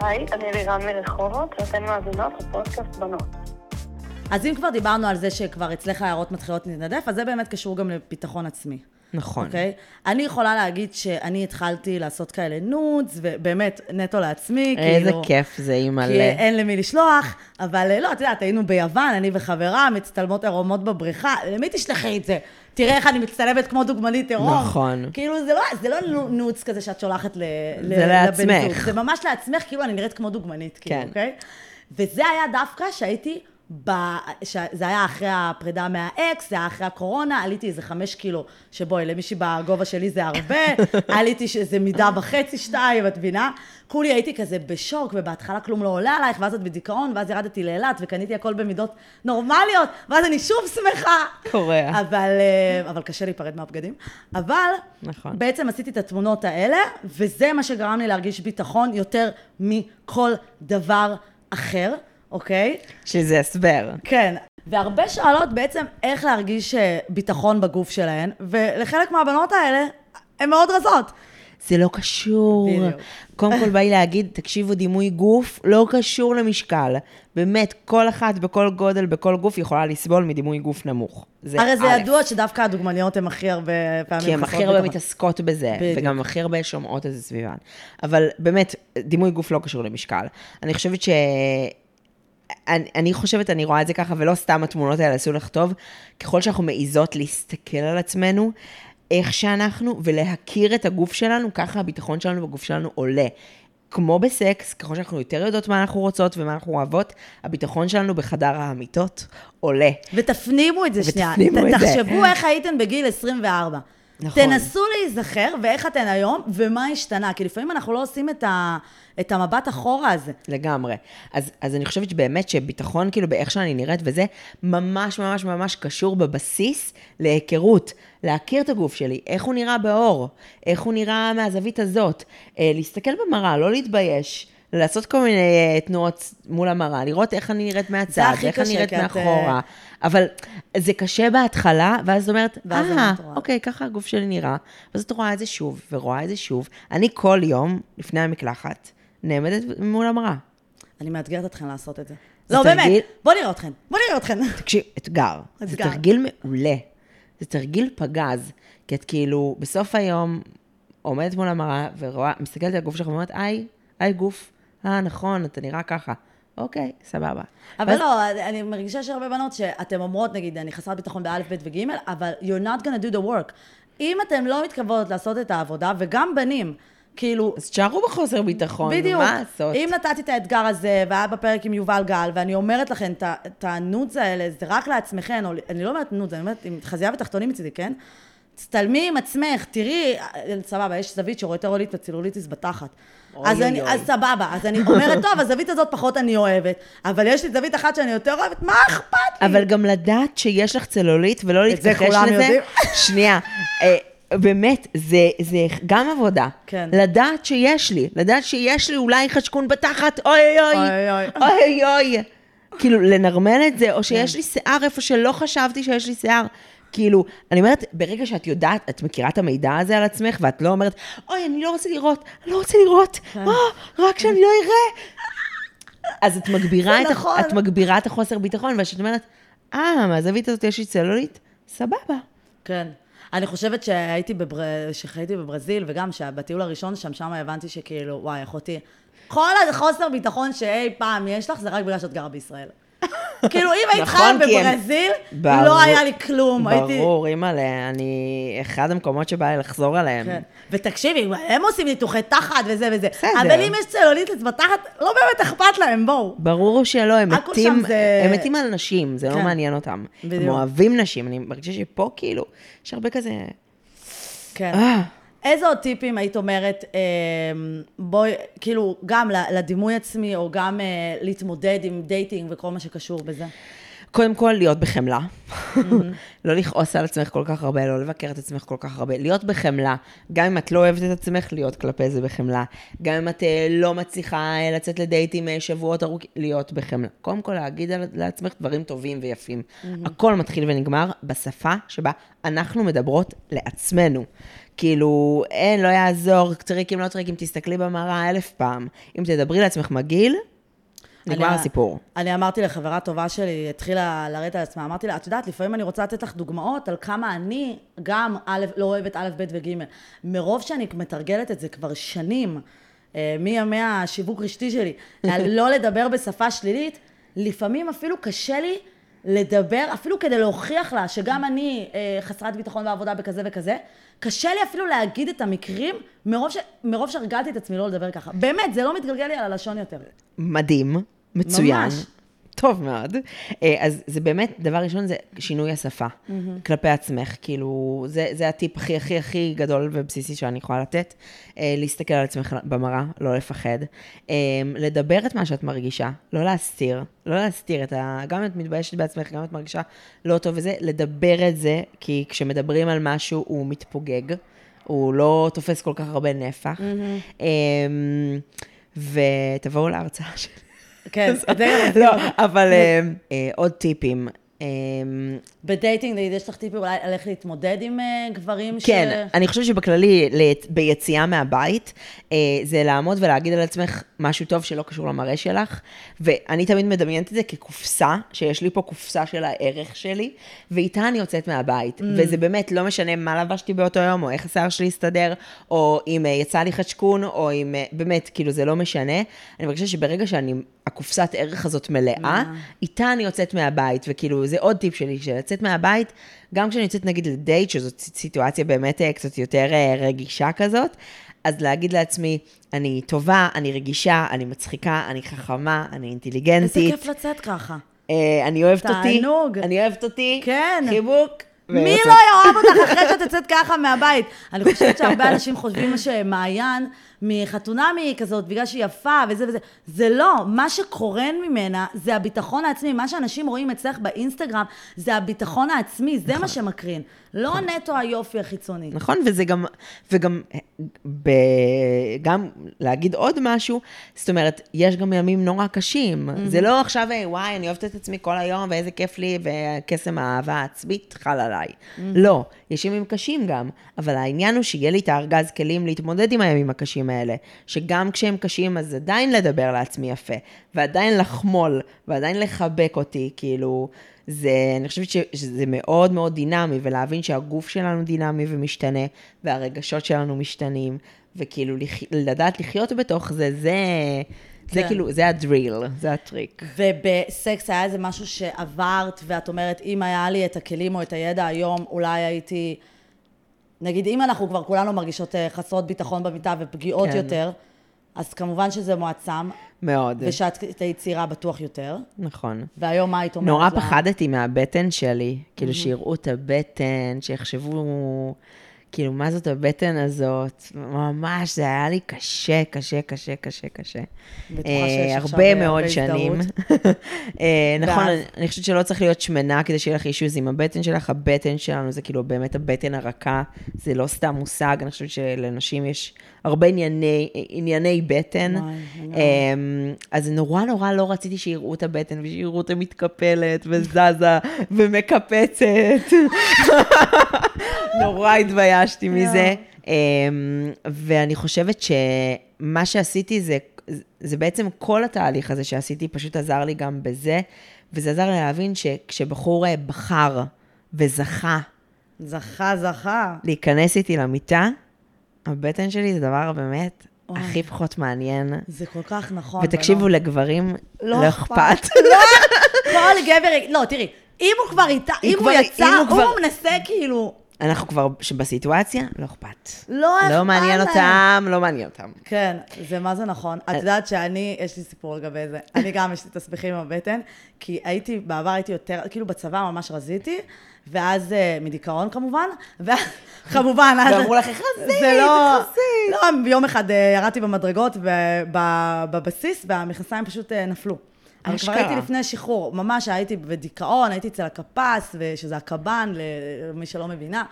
S5: היי, אני לירן מרחובות, ואתן מאזינות לפודקאסט בנות.
S2: אז אם כבר דיברנו על זה שכבר אצלך ההערות מתחילות להתנדף, אז זה באמת קשור גם לביטחון עצמי.
S1: נכון.
S2: אוקיי? אני יכולה להגיד שאני התחלתי לעשות כאלה נודס, ובאמת, נטו לעצמי,
S1: איזה
S2: כאילו...
S1: כיף זה,
S2: כי
S1: אימא'לה.
S2: אין למי לשלוח, אבל לא, את יודעת, היינו ביוון, אני וחברה, מצטלמות עירומות בבריכה, למי תשלחי את זה? תראה איך אני מצטלמת כמו דוגמנית עירום.
S1: נכון.
S2: כאילו, זה לא, זה לא נו- נוץ כזה שאת שולחת ל, ל,
S1: זה
S2: לבן
S1: לעצמך.
S2: זוג. זה ממש לעצמך, כאילו אני נראית כמו דוגמנית, כאילו,
S1: כן.
S2: אוקיי? וזה היה דווקא שהייתי, ב... ש... זה היה אחרי הפרידה מהאקס, זה היה אחרי הקורונה, עליתי איזה חמש קילו, שבואי, למישהי בגובה שלי זה הרבה, עליתי איזה מידה וחצי, שתיים, את מבינה? כולי הייתי כזה בשוק, ובהתחלה כלום לא עולה עלייך, ואז את בדיכאון, ואז ירדתי לאילת, וקניתי הכל במידות נורמליות, ואז אני שוב שמחה.
S1: קורה.
S2: אבל, אה, אבל קשה להיפרד מהבגדים. אבל,
S1: נכון.
S2: בעצם עשיתי את התמונות האלה, וזה מה שגרם לי להרגיש ביטחון יותר מכל דבר אחר, אוקיי?
S1: שזה הסבר.
S2: כן. והרבה שואלות בעצם איך להרגיש אה, ביטחון בגוף שלהן, ולחלק מהבנות האלה, הן מאוד רזות.
S1: זה לא קשור.
S2: בדיוק.
S1: קודם כל בא לי להגיד, תקשיבו, דימוי גוף לא קשור למשקל. באמת, כל אחת בכל גודל, בכל גוף, יכולה לסבול מדימוי גוף נמוך. זה
S2: הרי זה
S1: א'.
S2: ידוע שדווקא הדוגמניות הן הכי הרבה פעמים
S1: כי הן הכי הרבה. מתעסקות בזה,
S2: בדיוק.
S1: וגם הכי הרבה שומעות את זה סביבן. אבל באמת, דימוי גוף לא קשור למשקל. אני חושבת ש... אני, אני חושבת, אני רואה את זה ככה, ולא סתם התמונות האלה עשו לך טוב, ככל שאנחנו מעיזות להסתכל על עצמנו, איך שאנחנו, ולהכיר את הגוף שלנו, ככה הביטחון שלנו בגוף שלנו עולה. כמו בסקס, ככל שאנחנו יותר יודעות מה אנחנו רוצות ומה אנחנו אוהבות, הביטחון שלנו בחדר האמיתות עולה.
S2: ותפנימו את זה שנייה.
S1: ותפנימו את זה.
S2: תחשבו איך הייתם בגיל 24.
S1: נכון.
S2: תנסו להיזכר ואיך אתן היום, ומה השתנה. כי לפעמים אנחנו לא עושים את, ה, את המבט אחורה הזה.
S1: לגמרי. אז, אז אני חושבת שבאמת שביטחון, כאילו, באיך שאני נראית וזה, ממש ממש ממש קשור בבסיס להיכרות. להכיר את הגוף שלי, איך הוא נראה באור, איך הוא נראה מהזווית הזאת. אה, להסתכל במראה, לא להתבייש. לעשות כל מיני אה, תנועות מול המראה, לראות איך אני נראית מהצד, איך אני
S2: קשה,
S1: נראית
S2: כי את,
S1: מאחורה. אבל זה קשה בהתחלה, ואז את אומרת, אה,
S2: את רואה."
S1: אוקיי, ככה הגוף שלי נראה. ואז את רואה את זה שוב, ורואה את זה שוב. אני כל יום, לפני המקלחת, נעמדת מול המראה.
S2: אני מאתגרת אתכן לעשות את זה.
S1: זה
S2: לא,
S1: תרגיל-
S2: באמת, בוא נראה אתכן. בוא נראה אתכן.
S1: תקשיב, אתגר. זה
S2: אתגר.
S1: תרגיל מעולה. זה תרגיל פגז. כי את כאילו, בסוף היום עומדת מול המראה ורואה, מסתכלת על הגוף שלך ואומרת, היי, היי גוף. אה, נכון, אתה נראה ככה. אוקיי, סבבה.
S2: אבל
S1: ואז-
S2: לא, אני מרגישה שהרבה בנות שאתן אומרות, נגיד, אני חסרת ביטחון באלף, בית וג', אבל you're not gonna do the work. אם אתן לא מתכוונות לעשות את העבודה, וגם בנים, כאילו,
S1: אז תשארו בחוסר ביטחון,
S2: בדיוק.
S1: מה לעשות?
S2: אם נתתי את האתגר הזה, והיה בפרק עם יובל גל, ואני אומרת לכם, את ה nudes האלה, זה רק לעצמכם, או אני לא אומרת nudes, אני אומרת עם חזייה ותחתונים מצידי, כן? תצטלמי עם עצמך, תראי, סבבה, יש זווית שרואה צלוליט וצלוליטיס בתחת. אז, אני. אז סבבה, אז אני אומרת, טוב, הזווית הזאת פחות אני אוהבת, אבל יש לי זווית אחת שאני יותר אוהבת, מה אכפת לי?
S1: אבל גם לדעת שיש לך צלוליט ולא
S2: את זה
S1: להתכחש
S2: כולם
S1: לזה.
S2: יודעים.
S1: שנייה, אה, באמת, זה, זה גם עבודה.
S2: כן.
S1: לדעת שיש לי, לדעת שיש לי אולי חשקון בתחת, אוי אוי אוי,
S2: אוי, אוי.
S1: אוי אוי. כאילו, לנרמל את זה, או שיש לי שיער איפה שלא חשבתי שיש לי שיער. כאילו, אני אומרת, ברגע שאת יודעת, את מכירה את המידע הזה על עצמך, ואת לא אומרת, אוי, אני לא רוצה לראות, אני לא רוצה לראות, או, רק שאני לא אראה. אז את מגבירה, את,
S2: נכון.
S1: את מגבירה את החוסר ביטחון, וכשאת אומרת, אה, מהזווית הזאת יש לי צלולית, סבבה.
S2: כן. אני חושבת שהייתי בבר... שחייתי בברזיל, וגם שבטיול הראשון שם, שם הבנתי שכאילו, וואי, אחותי, כל החוסר ביטחון שאי פעם יש לך, זה רק בגלל שאת גרה בישראל. כאילו, אם היית חיה
S1: נכון, כי הם-
S2: בברזיל, לא היה לי כלום.
S1: ברור, אימא'לה, אני... אחד המקומות שבא לי לחזור עליהם.
S2: כן. ותקשיבי, הם עושים ניתוחי תחת וזה וזה.
S1: בסדר.
S2: אבל אם יש צלוליטיס בתחת, לא באמת אכפת להם, בואו.
S1: ברור שלא, הם מתים, הם מתים על נשים, זה לא
S2: כן.
S1: מעניין אותם. הם. אוהבים נשים, אני מרגישה שפה כאילו, יש הרבה כזה...
S2: כן. איזה עוד טיפים היית אומרת, אה, בואי, כאילו, גם לדימוי עצמי, או גם אה, להתמודד עם dating וכל מה שקשור בזה?
S1: קודם כל, להיות בחמלה. לא לכעוס על עצמך כל כך הרבה, לא לבקר את עצמך כל כך הרבה. להיות בחמלה. גם אם את לא אוהבת את עצמך, להיות כלפי זה בחמלה. גם אם את אה, לא מצליחה אה, לצאת לדייטים אה, שבועות ארוכים, להיות בחמלה. קודם כל, להגיד לעצמך דברים טובים ויפים. הכל מתחיל ונגמר בשפה שבה אנחנו מדברות לעצמנו. כאילו, אין, לא יעזור, טריקים, לא טריקים, תסתכלי במראה אלף פעם. אם תדברי לעצמך מגעיל, נגמר
S2: אני-
S1: הסיפור.
S2: אני אמרתי לחברה טובה שלי, התחילה לרדת על עצמה, אמרתי לה, את יודעת, לפעמים אני רוצה לתת לך דוגמאות על כמה אני גם א', לא אוהבת א', ב' וג'. מרוב שאני מתרגלת את זה כבר שנים, אה, מימי השיווק רשתי שלי, על לא לדבר בשפה שלילית, לפעמים אפילו קשה לי לדבר, אפילו כדי להוכיח לה שגם אני אה, חסרת ביטחון בעבודה בכזה וכזה, קשה לי אפילו להגיד את המקרים מרוב, ש... מרוב שהרגלתי את עצמי לא לדבר ככה. באמת, זה לא מתגלגל לי על הלשון יותר.
S1: מדהים, מצוין.
S2: ממש.
S1: טוב מאוד. אה, אז זה באמת, דבר ראשון זה שינוי השפה כלפי עצמך. כאילו, זה, זה הטיפ הכי הכי הכי גדול ובסיסי שאני יכולה לתת. אה, להסתכל על עצמך במראה, לא לפחד. אה, לדבר את מה שאת מרגישה, לא להסתיר. לא להסתיר את ה... גם אם את מתביישת בעצמך, גם אם את מרגישה לא טוב וזה, לדבר את זה, כי כשמדברים על משהו הוא מתפוגג. הוא לא תופס כל כך הרבה נפח. Mm-hmm. ותבואו להרצאה שלי.
S2: כן, זה
S1: לא, אבל אה, אה, עוד טיפים. אה,
S2: בדייטינג, יש לך טיפים אולי על איך להתמודד עם אה, גברים ש...
S1: כן, אני חושבת שבכללי, ביציאה מהבית, אה, זה לעמוד ולהגיד על עצמך משהו טוב שלא קשור למראה שלך, ואני תמיד מדמיינת את זה כקופסה, שיש לי פה קופסה של הערך שלי, ואיתה אני יוצאת מהבית, וזה באמת לא משנה מה לבשתי באותו יום, או איך השיער שלי הסתדר, או אם אה, יצא לי חשקון, או אם, באמת, כאילו, זה לא משנה. אני מרגישה שברגע שאני, הקופסת ערך הזאת מלאה, איתה אני יוצאת מהבית, וכאילו, זה עוד טיפ שלי, שלצאת מהבית, גם כשאני יוצאת נגיד לדייט, שזאת סיטואציה באמת אה, קצת יותר אה, רגישה כזאת, אז להגיד לעצמי, אני טובה, אני רגישה, אני מצחיקה, אני חכמה, אני
S2: איזה
S1: אינטליגנטית,
S2: כיף לצאת ככה.
S1: אה, אני אוהבת אותי,
S2: תענוג.
S1: אני אוהבת אותי,
S2: כן.
S1: חיבוק.
S2: מי. לא יאהב אותך אחרי שאת יוצאת ככה מהבית? אני חושבת שהרבה אנשים חושבים שמעיין מחתונמי כזאת, בגלל שהיא יפה וזה וזה. זה לא, מה שקורן ממנה זה הביטחון העצמי. מה שאנשים רואים אצלך באינסטגרם זה הביטחון העצמי, זה מה שמקרין. לא נטו היופי החיצוני.
S1: נכון, וזה גם, וגם, ב, גם להגיד עוד משהו, זאת אומרת, יש גם ימים נורא קשים. Mm-hmm. זה לא עכשיו, "היי, וואי, אני אוהבת את עצמי כל היום, ואיזה כיף לי, וקסם האהבה העצמית חל עליי. Mm-hmm. לא, יש ימים קשים גם, אבל העניין הוא שיהיה לי את הארגז כלים להתמודד עם הימים הקשים האלה, שגם כשהם קשים, אז עדיין לדבר לעצמי יפה, ועדיין לחמול, ועדיין לחבק אותי, כאילו... זה, אני חושבת ש- שזה מאוד מאוד דינמי, ולהבין שהגוף שלנו דינמי ומשתנה, והרגשות שלנו משתנים, וכאילו לח... לדעת לחיות בתוך זה, זה, זה
S2: כן.
S1: כאילו, זה הדריל, זה הטריק.
S2: ובסקס היה איזה משהו שעברת, ואת אומרת, אם היה לי את הכלים או את הידע היום, אולי הייתי... נגיד, אם אנחנו כבר כולנו מרגישות אה, חסרות ביטחון במיטה ופגיעות
S1: כן.
S2: יותר, אז כמובן שזה מועצם,
S1: מאוד.
S2: ושאת תהיי צעירה בטוח יותר.
S1: נכון.
S2: והיום מה היית אומרת?
S1: נורא
S2: לה?
S1: פחדתי מהבטן שלי, כאילו שיראו את הבטן, שיחשבו, כאילו, מה זאת הבטן הזאת? ממש, זה היה לי קשה, קשה, קשה, קשה, קשה.
S2: בטוחה
S1: אה,
S2: שיש עכשיו,
S1: הרבה
S2: אה,
S1: מאוד
S2: הרבה
S1: שנים.
S2: הזדהות.
S1: אה, נכון, אני חושבת שלא צריך להיות שמנה כדי שיהיה לך אישוז עם הבטן שלך, הבטן שלנו זה כאילו באמת הבטן הרכה, זה לא סתם מושג, אני חושבת שלנשים יש הרבה ענייני, ענייני בטן.
S2: וואי,
S1: אמ, אז נורא נורא לא רציתי שיראו את הבטן, ושיראו אותה מתקפלת, וזזה, ומקפצת. נורא התביישתי מזה. אמ, ואני חושבת שמה שעשיתי זה, זה בעצם כל התהליך הזה שעשיתי, פשוט עזר לי גם בזה, וזה עזר לי להבין שכשבחור אה, בחר וזכה
S2: זכה, זכה.
S1: להיכנס איתי למיטה, הבטן שלי זה דבר באמת
S2: וואי.
S1: הכי פחות מעניין.
S2: זה כל כך נכון.
S1: ותקשיבו,
S2: בנות.
S1: לגברים לא אכפת.
S2: כל גבר, לא, תראי, אם הוא כבר איתה, אם הוא
S1: כבר-
S2: יצא,
S1: אם הוא
S2: הוא
S1: כבר-
S2: מנסה כאילו,
S1: אנחנו כבר בסיטואציה, לא אכפת.
S2: לא אכפת
S1: לא מעניין. אותם, לא מעניין אותם.
S2: כן, זה מה זה נכון. את יודעת שאני, יש לי סיפור לגבי זה. אני גם, יש לי תסביכים עם הבטן, כי הייתי, בעבר הייתי יותר, כאילו בצבא ממש רזיתי, ואז, אה, מדיכאון כמובן, ואז, כמובן, אז...
S1: ואמרו לך, "חזית,
S2: זה לא...
S1: חזית."
S2: לא, יום אחד אה, ירדתי במדרגות בבסיס, והמכנסיים פשוט אה, נפלו. אבל כבר. הייתי לפני שחרור, ממש הייתי בדיכאון, הייתי אצל הקפ"ס, שזה הקב"ן, למי שלא מבינה.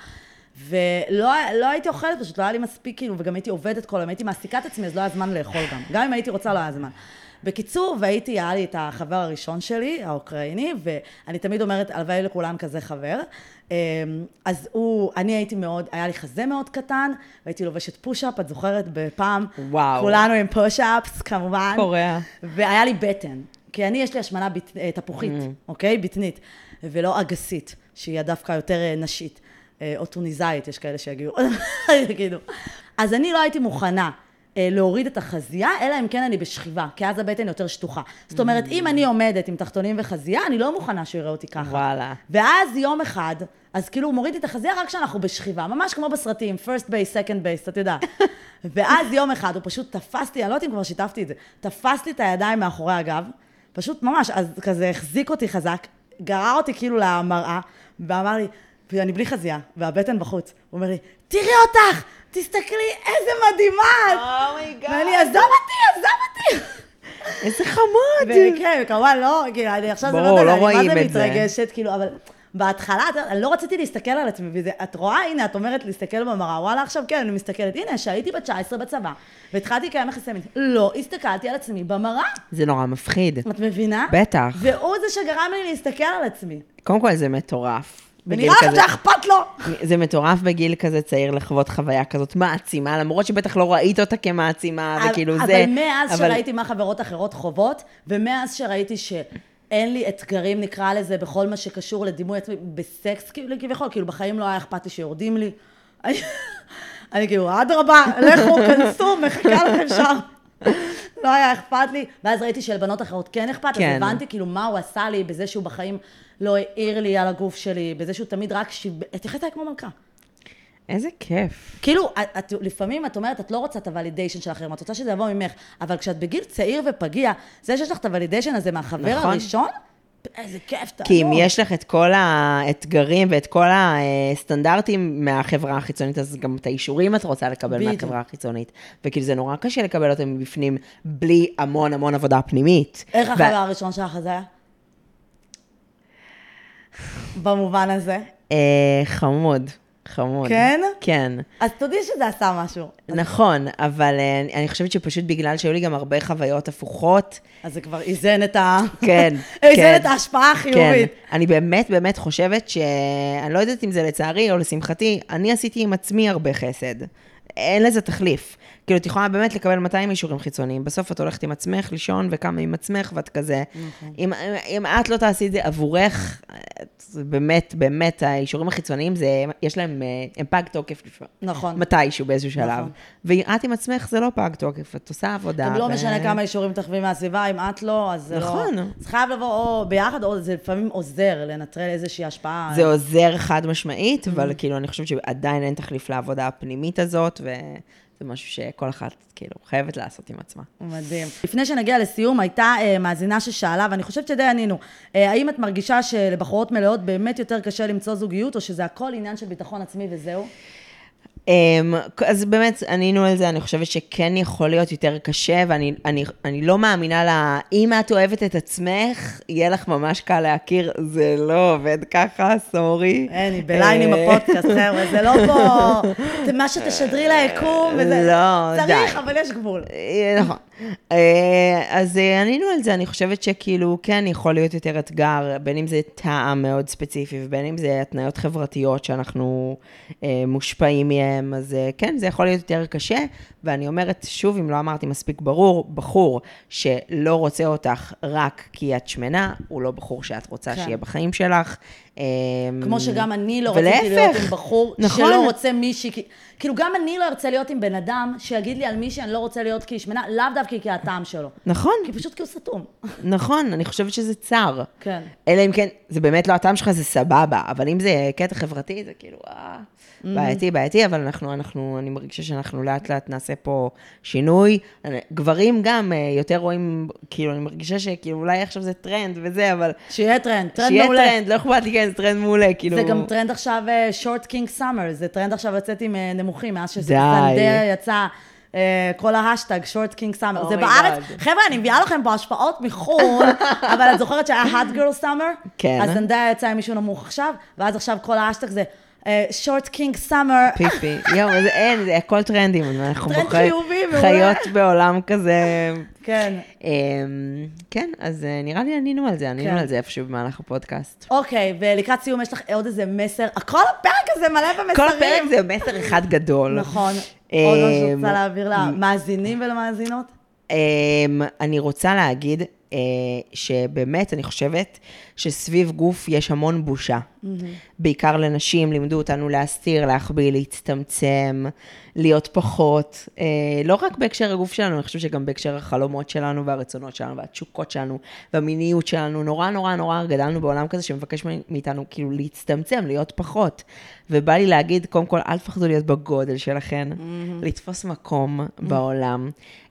S2: ולא לא הייתי אוכלת פשוט, לא היה לי מספיק, כאילו, וגם הייתי עובדת כל היום, הייתי מעסיקה את עצמי, אז לא היה זמן לאכול גם. גם אם הייתי רוצה, לא היה זמן. בקיצור, והייתי, היה לי את החבר הראשון שלי, האוקראיני, ואני תמיד אומרת, הלוואי לכולם כזה חבר. אמ, אז הוא, אני הייתי מאוד, היה לי חזה מאוד קטן, והייתי לובשת פוש-אפ, את זוכרת, בפעם,
S1: וואו.
S2: כולנו עם פוש-אפס, כמובן.
S1: קורע.
S2: והיה לי בטן. כי אני, יש לי השמנה בט... אה, תפוחית,
S1: Mm.
S2: אוקיי? בטנית, ולא אגסית, שהיא דווקא יותר אה, נשית. אה, או טוניסאית, יש כאלה שיגידו. יגידו. אז אני לא הייתי מוכנה להוריד את החזייה, אלא אם כן אני בשכיבה, כי אז הבטן יותר שטוחה. זאת אומרת, אם אני עומדת עם תחתונים וחזייה, אני לא מוכנה שהוא יראה אותי ככה.
S1: וואלה.
S2: ואז יום אחד, אז כאילו הוא מוריד לי את החזייה רק כשאנחנו בשכיבה, ממש כמו בסרטים, first base, second base, את יודעת. ואז יום אחד הוא פשוט תפס לי, אני לא יודעת אם כבר שיתפתי את זה, תפס לי את הידיים מאחורי הגב, פשוט ממש, אז כזה החזיק אותי חזק, גרר אותי כאילו למראה, ואמר לי, ואני בלי חזייה, והבטן בחוץ. הוא אומר לי, תראי אותך, תסתכלי, איזה מדהימה את.
S1: oh my god.
S2: ואני, עזוב אותי, עזוב אותי.
S1: איזה חמוד.
S2: וכן, וכמובן לא, כאילו, אני עכשיו זה לא
S1: ברור,
S2: יודע,
S1: לא
S2: אני
S1: רואים
S2: מה זה. מתרגשת, כאילו, אבל בהתחלה, אני לא רציתי להסתכל על עצמי, וזה, את רואה, הנה, את אומרת להסתכל במראה, וואלה, עכשיו כן, אני מסתכלת, הנה, שהייתי בת 19 בצבא, והתחלתי לקיים יחסי מין, לא הסתכלתי על עצמי במראה,
S1: זה נורא מפחיד.
S2: את מבינה?
S1: בטח.
S2: והוא זה שגרם לי להסתכל על עצמי.
S1: קודם כל זה מטורף.
S2: ונראה לך. שאכפת לו.
S1: זה מטורף בגיל כזה צעיר לחוות חוויה כזאת מעצימה, למרות שבטח לא ראית אותה כמעצימה, וכאילו
S2: אבל
S1: זה...
S2: מאז שראיתי מה חברות אחרות חוות, ומאז שראיתי שאין לי אתגרים, נקרא לזה, בכל מה שקשור לדימוי עצמי, בסקס, כאילו, כביכול, כאילו, בחיים לא היה אכפת לי שיורדים לי. אני כאילו, אדרבה, לכו, כנסו, מחכה לכם שם. לא היה אכפת לי, ואז ראיתי שלבנות אחרות כן אכפת,
S1: כן.
S2: אז הבנתי כאילו מה הוא עשה לי בזה שהוא בחיים לא העיר לי על הגוף שלי, בזה שהוא תמיד רק שיב... התייחס אליי כמו מלכה.
S1: איזה כיף.
S2: כאילו, את, את, לפעמים את אומרת, את לא רוצה את הוולידיישן של אחרים, את רוצה שזה יבוא ממך, אבל כשאת בגיל צעיר ופגיע, זה שיש לך את הוולידיישן הזה מהחבר
S1: נכון.
S2: הראשון, איזה כיף, תענוג.
S1: כי אם יש לך את כל האתגרים ואת כל הסטנדרטים מהחברה החיצונית, אז גם את האישורים את רוצה לקבל
S2: בדיוק.
S1: מהחברה החיצונית. וכאילו זה נורא קשה לקבל אותם מבפנים בלי המון המון עבודה פנימית.
S2: איך
S1: ו-
S2: החבר הראשון שלך זה היה? במובן הזה.
S1: אה, חמוד, חמוד.
S2: כן?
S1: כן.
S2: אז תודי שזה עשה משהו.
S1: נכון, אבל אה, אני- אני חושבת שפשוט בגלל שהיו לי גם הרבה חוויות הפוכות,
S2: אז זה כבר איזן את ה...
S1: כן,
S2: איזן
S1: כן.
S2: את ההשפעה החיובית.
S1: כן, אני באמת באמת חושבת ש... אני לא יודעת אם זה לצערי או לשמחתי, אני עשיתי עם עצמי הרבה חסד. אין לזה תחליף. כאילו, את יכולה באמת לקבל 200 אישורים חיצוניים. בסוף את הולכת עם עצמך לישון וקמה עם עצמך, ואת כזה...
S2: נכון.
S1: אם, אם את לא תעשי את זה עבורך, זה באמת, באמת, האישורים החיצוניים, זה, יש להם, אה, הם פג תוקף.
S2: נכון.
S1: מתישהו, באיזשהו שלב.
S2: נכון.
S1: ואת עם עצמך, זה לא פג תוקף, את עושה עבודה.
S2: גם לא
S1: ו-
S2: משנה כמה אישורים תחווי מהסביבה, אם את לא, אז זה לא...
S1: נכון.
S2: זה חייב לבוא או ביחד, או זה לפעמים עוזר לנטרל איזושהי השפעה.
S1: זה עוזר חד משמעית. אבל כאילו, אני חושבת שעדיין אין תחליף לעבודה הפנימית הזאת, וזה משהו שכל אחת, כאילו, חייבת לעשות עם עצמה.
S2: מדהים. לפני שנגיע לסיום, הייתה אה, מאזינה ששאלה, ואני חושבת שדי ענינו, אה, האם את מרגישה שלבחורות מלאות באמת יותר קשה למצוא זוגיות, או שזה הכל עניין של ביטחון עצמי וזהו?
S1: אמ, אז באמת, ענינו על זה, אני חושבת שכן יכול להיות יותר קשה, ואני אני, אני לא מאמינה לה, אם את אוהבת את עצמך, יהיה לך ממש קל להכיר, זה לא עובד ככה, סורי.
S2: אין, היא בליין עם הפודקאסט, חבר'ה, זה לא פה, זה מה שתשדרי ליקום, וזה...
S1: לא,
S2: צריך,
S1: די.
S2: אבל יש גבול.
S1: אה, נכון. אה, אז אה, ענינו על זה, אני חושבת שכאילו, כן, יכול להיות יותר אתגר, בין אם זה טעם מאוד ספציפי, ובין אם זה התניות חברתיות שאנחנו מושפעים מהם, אז אה, כן, זה יכול להיות יותר קשה. ואני אומרת, שוב, אם לא אמרתי מספיק ברור, בחור שלא רוצה אותך רק כי את שמנה, הוא לא בחור שאת רוצה
S2: כן.
S1: שיהיה בחיים שלך. אה,
S2: כמו שגם אני לא
S1: ולהפך.
S2: רציתי להיות עם בחור
S1: נכון.
S2: שלא רוצה מישהי, כאילו גם אני לא ארצה להיות עם בן אדם שיגיד לי על מישהי אני לא רוצה להיות כי היא שמנה, לאו דווקא כי הטעם שלו.
S1: נכון,
S2: כי פשוט כי הוא סתום.
S1: נכון, אני חושבת שזה צר.
S2: כן.
S1: אלא אם כן, זה באמת לא הטעם שלך, זה סבבה, אבל אם זה קטע חברתי, זה כאילו, אה. בעייתי, בעייתי, אבל אנחנו, אנחנו, אני מרגישה שאנחנו לאט לאט נעשה פה שינוי. גברים גם אה, יותר רואים, כאילו, אני מרגישה שכאילו אולי עכשיו זה טרנד וזה, אבל...
S2: שיהיה טרנד, טרנד
S1: שיהיה
S2: מעולה.
S1: טרנד, לא אכפת לי, כן, זה טרנד מעולה, כאילו...
S2: זה גם טרנד עכשיו, short king summer, זה טרנד עכשיו לצאת עם אה, נמוכים, מאז
S1: די.
S2: שזנדאיה יצא. אה, כל ההשטג, short king summer. זה בארץ. חבר'ה, אני מביאה לכם פה השפעות מחו"ל, אבל את זוכרת שהיה hot girl summer?
S1: כן.
S2: אז זנדאיה יצא עם מישהו נמוך עכשיו, ואז עכשיו כל ההשטג זה short king summer.
S1: פיפי, יואו, זה אין, זה הכל טרנדים, אנחנו
S2: טרנד חיובי, מעולה.
S1: חיות בעולם כזה...
S2: כן.
S1: אמ, כן, אז אה, נראה לי ענינו על זה, ענינו
S2: כן.
S1: על זה איפשהו במהלך הפודקאסט.
S2: אוקיי, ולקראת סיום יש לך עוד איזה מסר, כל הפרק הזה מלא במסרים.
S1: כל הפרק זה מסר אחד גדול.
S2: נכון. עוד משהו
S1: אמ,
S2: רוצה להעביר למאזינים ולמאזינות?
S1: אמ, אני רוצה להגיד אה, שבאמת, אני חושבת שסביב גוף יש המון בושה. בעיקר לנשים, לימדו אותנו להסתיר, להחביא, להצטמצם, להיות פחות. אה, לא רק בהקשר הגוף שלנו, אני חושבת שגם בהקשר החלומות שלנו והרצונות שלנו והתשוקות שלנו והמיניות שלנו. נורא נורא נורא גדלנו בעולם כזה שמבקש מאיתנו כאילו להצטמצם, להיות פחות. ובא לי להגיד, קודם כל, אל תפחדו להיות בגודל שלכם, mm-hmm. לתפוס מקום mm-hmm. בעולם.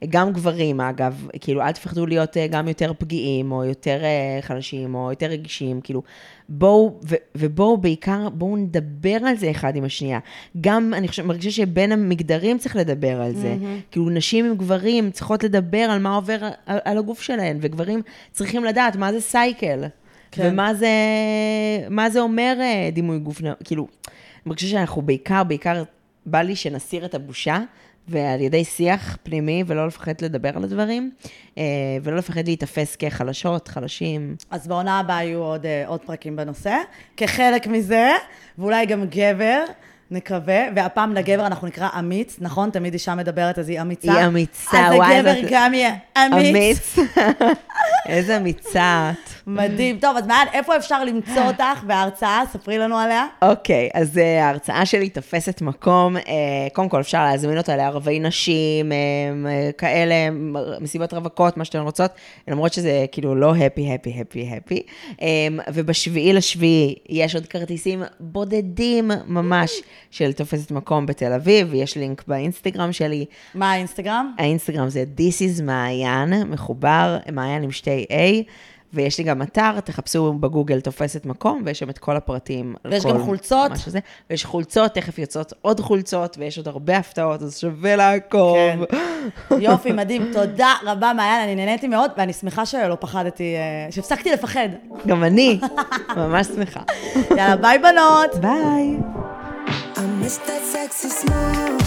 S1: גם גברים, אגב, כאילו, אל תפחדו להיות אה, גם יותר פגיעים, או יותר אה, חלשים, או יותר רגישים, כאילו, בואו, ו- ובואו בעיקר, בואו נדבר על זה אחד עם השנייה. גם, אני חושבת, מרגישה שבין המגדרים צריך לדבר על זה. Mm-hmm. כאילו, נשים עם גברים צריכות לדבר על מה עובר על, על הגוף שלהן, וגברים צריכים לדעת מה זה סייקל. כן. ומה זה, מה זה אומר אה, דימוי גוף, כאילו, אני מרגישה שאנחנו בעיקר, בעיקר, בא לי שנסיר את הבושה, ועל ידי שיח פנימי, ולא לפחד לדבר על הדברים, אה, ולא לפחד להיתפס כחלשות, חלשים.
S2: אז בעונה הבאה יהיו עוד, אה, עוד פרקים בנושא. כחלק מזה, ואולי גם גבר. נקווה, והפעם לגבר אנחנו נקרא אמיץ, נכון? תמיד אישה מדברת, אז היא אמיצה.
S1: היא אמיצה, וואי.
S2: אז הגבר גם יהיה אמיץ.
S1: אמיץ. איזה אמיצה את.
S2: מדהים. טוב, אז מעיין, איפה אפשר למצוא אותך בהרצאה? ספרי לנו עליה.
S1: אוקיי, okay, אז uh, ההרצאה שלי תופסת מקום. Uh, קודם כל, אפשר להזמין אותה לערבי נשים, uh, כאלה, מסיבות רווקות, מה שאתן רוצות, למרות שזה כאילו לא הפי, הפי, הפי, הפי. ובשביעי לשביעי יש עוד כרטיסים בודדים ממש של תופסת מקום בתל אביב, יש לינק באינסטגרם שלי.
S2: מה האינסטגרם?
S1: האינסטגרם זה This is מעיין, מחובר, מעיין עם שתי A. ויש לי גם אתר, תחפשו בגוגל תופסת מקום, ויש שם את כל הפרטים.
S2: ויש כל, גם חולצות.
S1: שזה, ויש חולצות, תכף יוצאות עוד חולצות, ויש עוד הרבה הפתעות, אז שווה לעקוב.
S2: כן. יופי, מדהים. תודה רבה, מעיין, אני נהניתי מאוד, ואני שמחה שלא פחדתי, אה, שהפסקתי לפחד.
S1: גם אני, ממש שמחה.
S2: יאללה, ביי בנות.
S1: ביי.
S6: I miss that sexy smile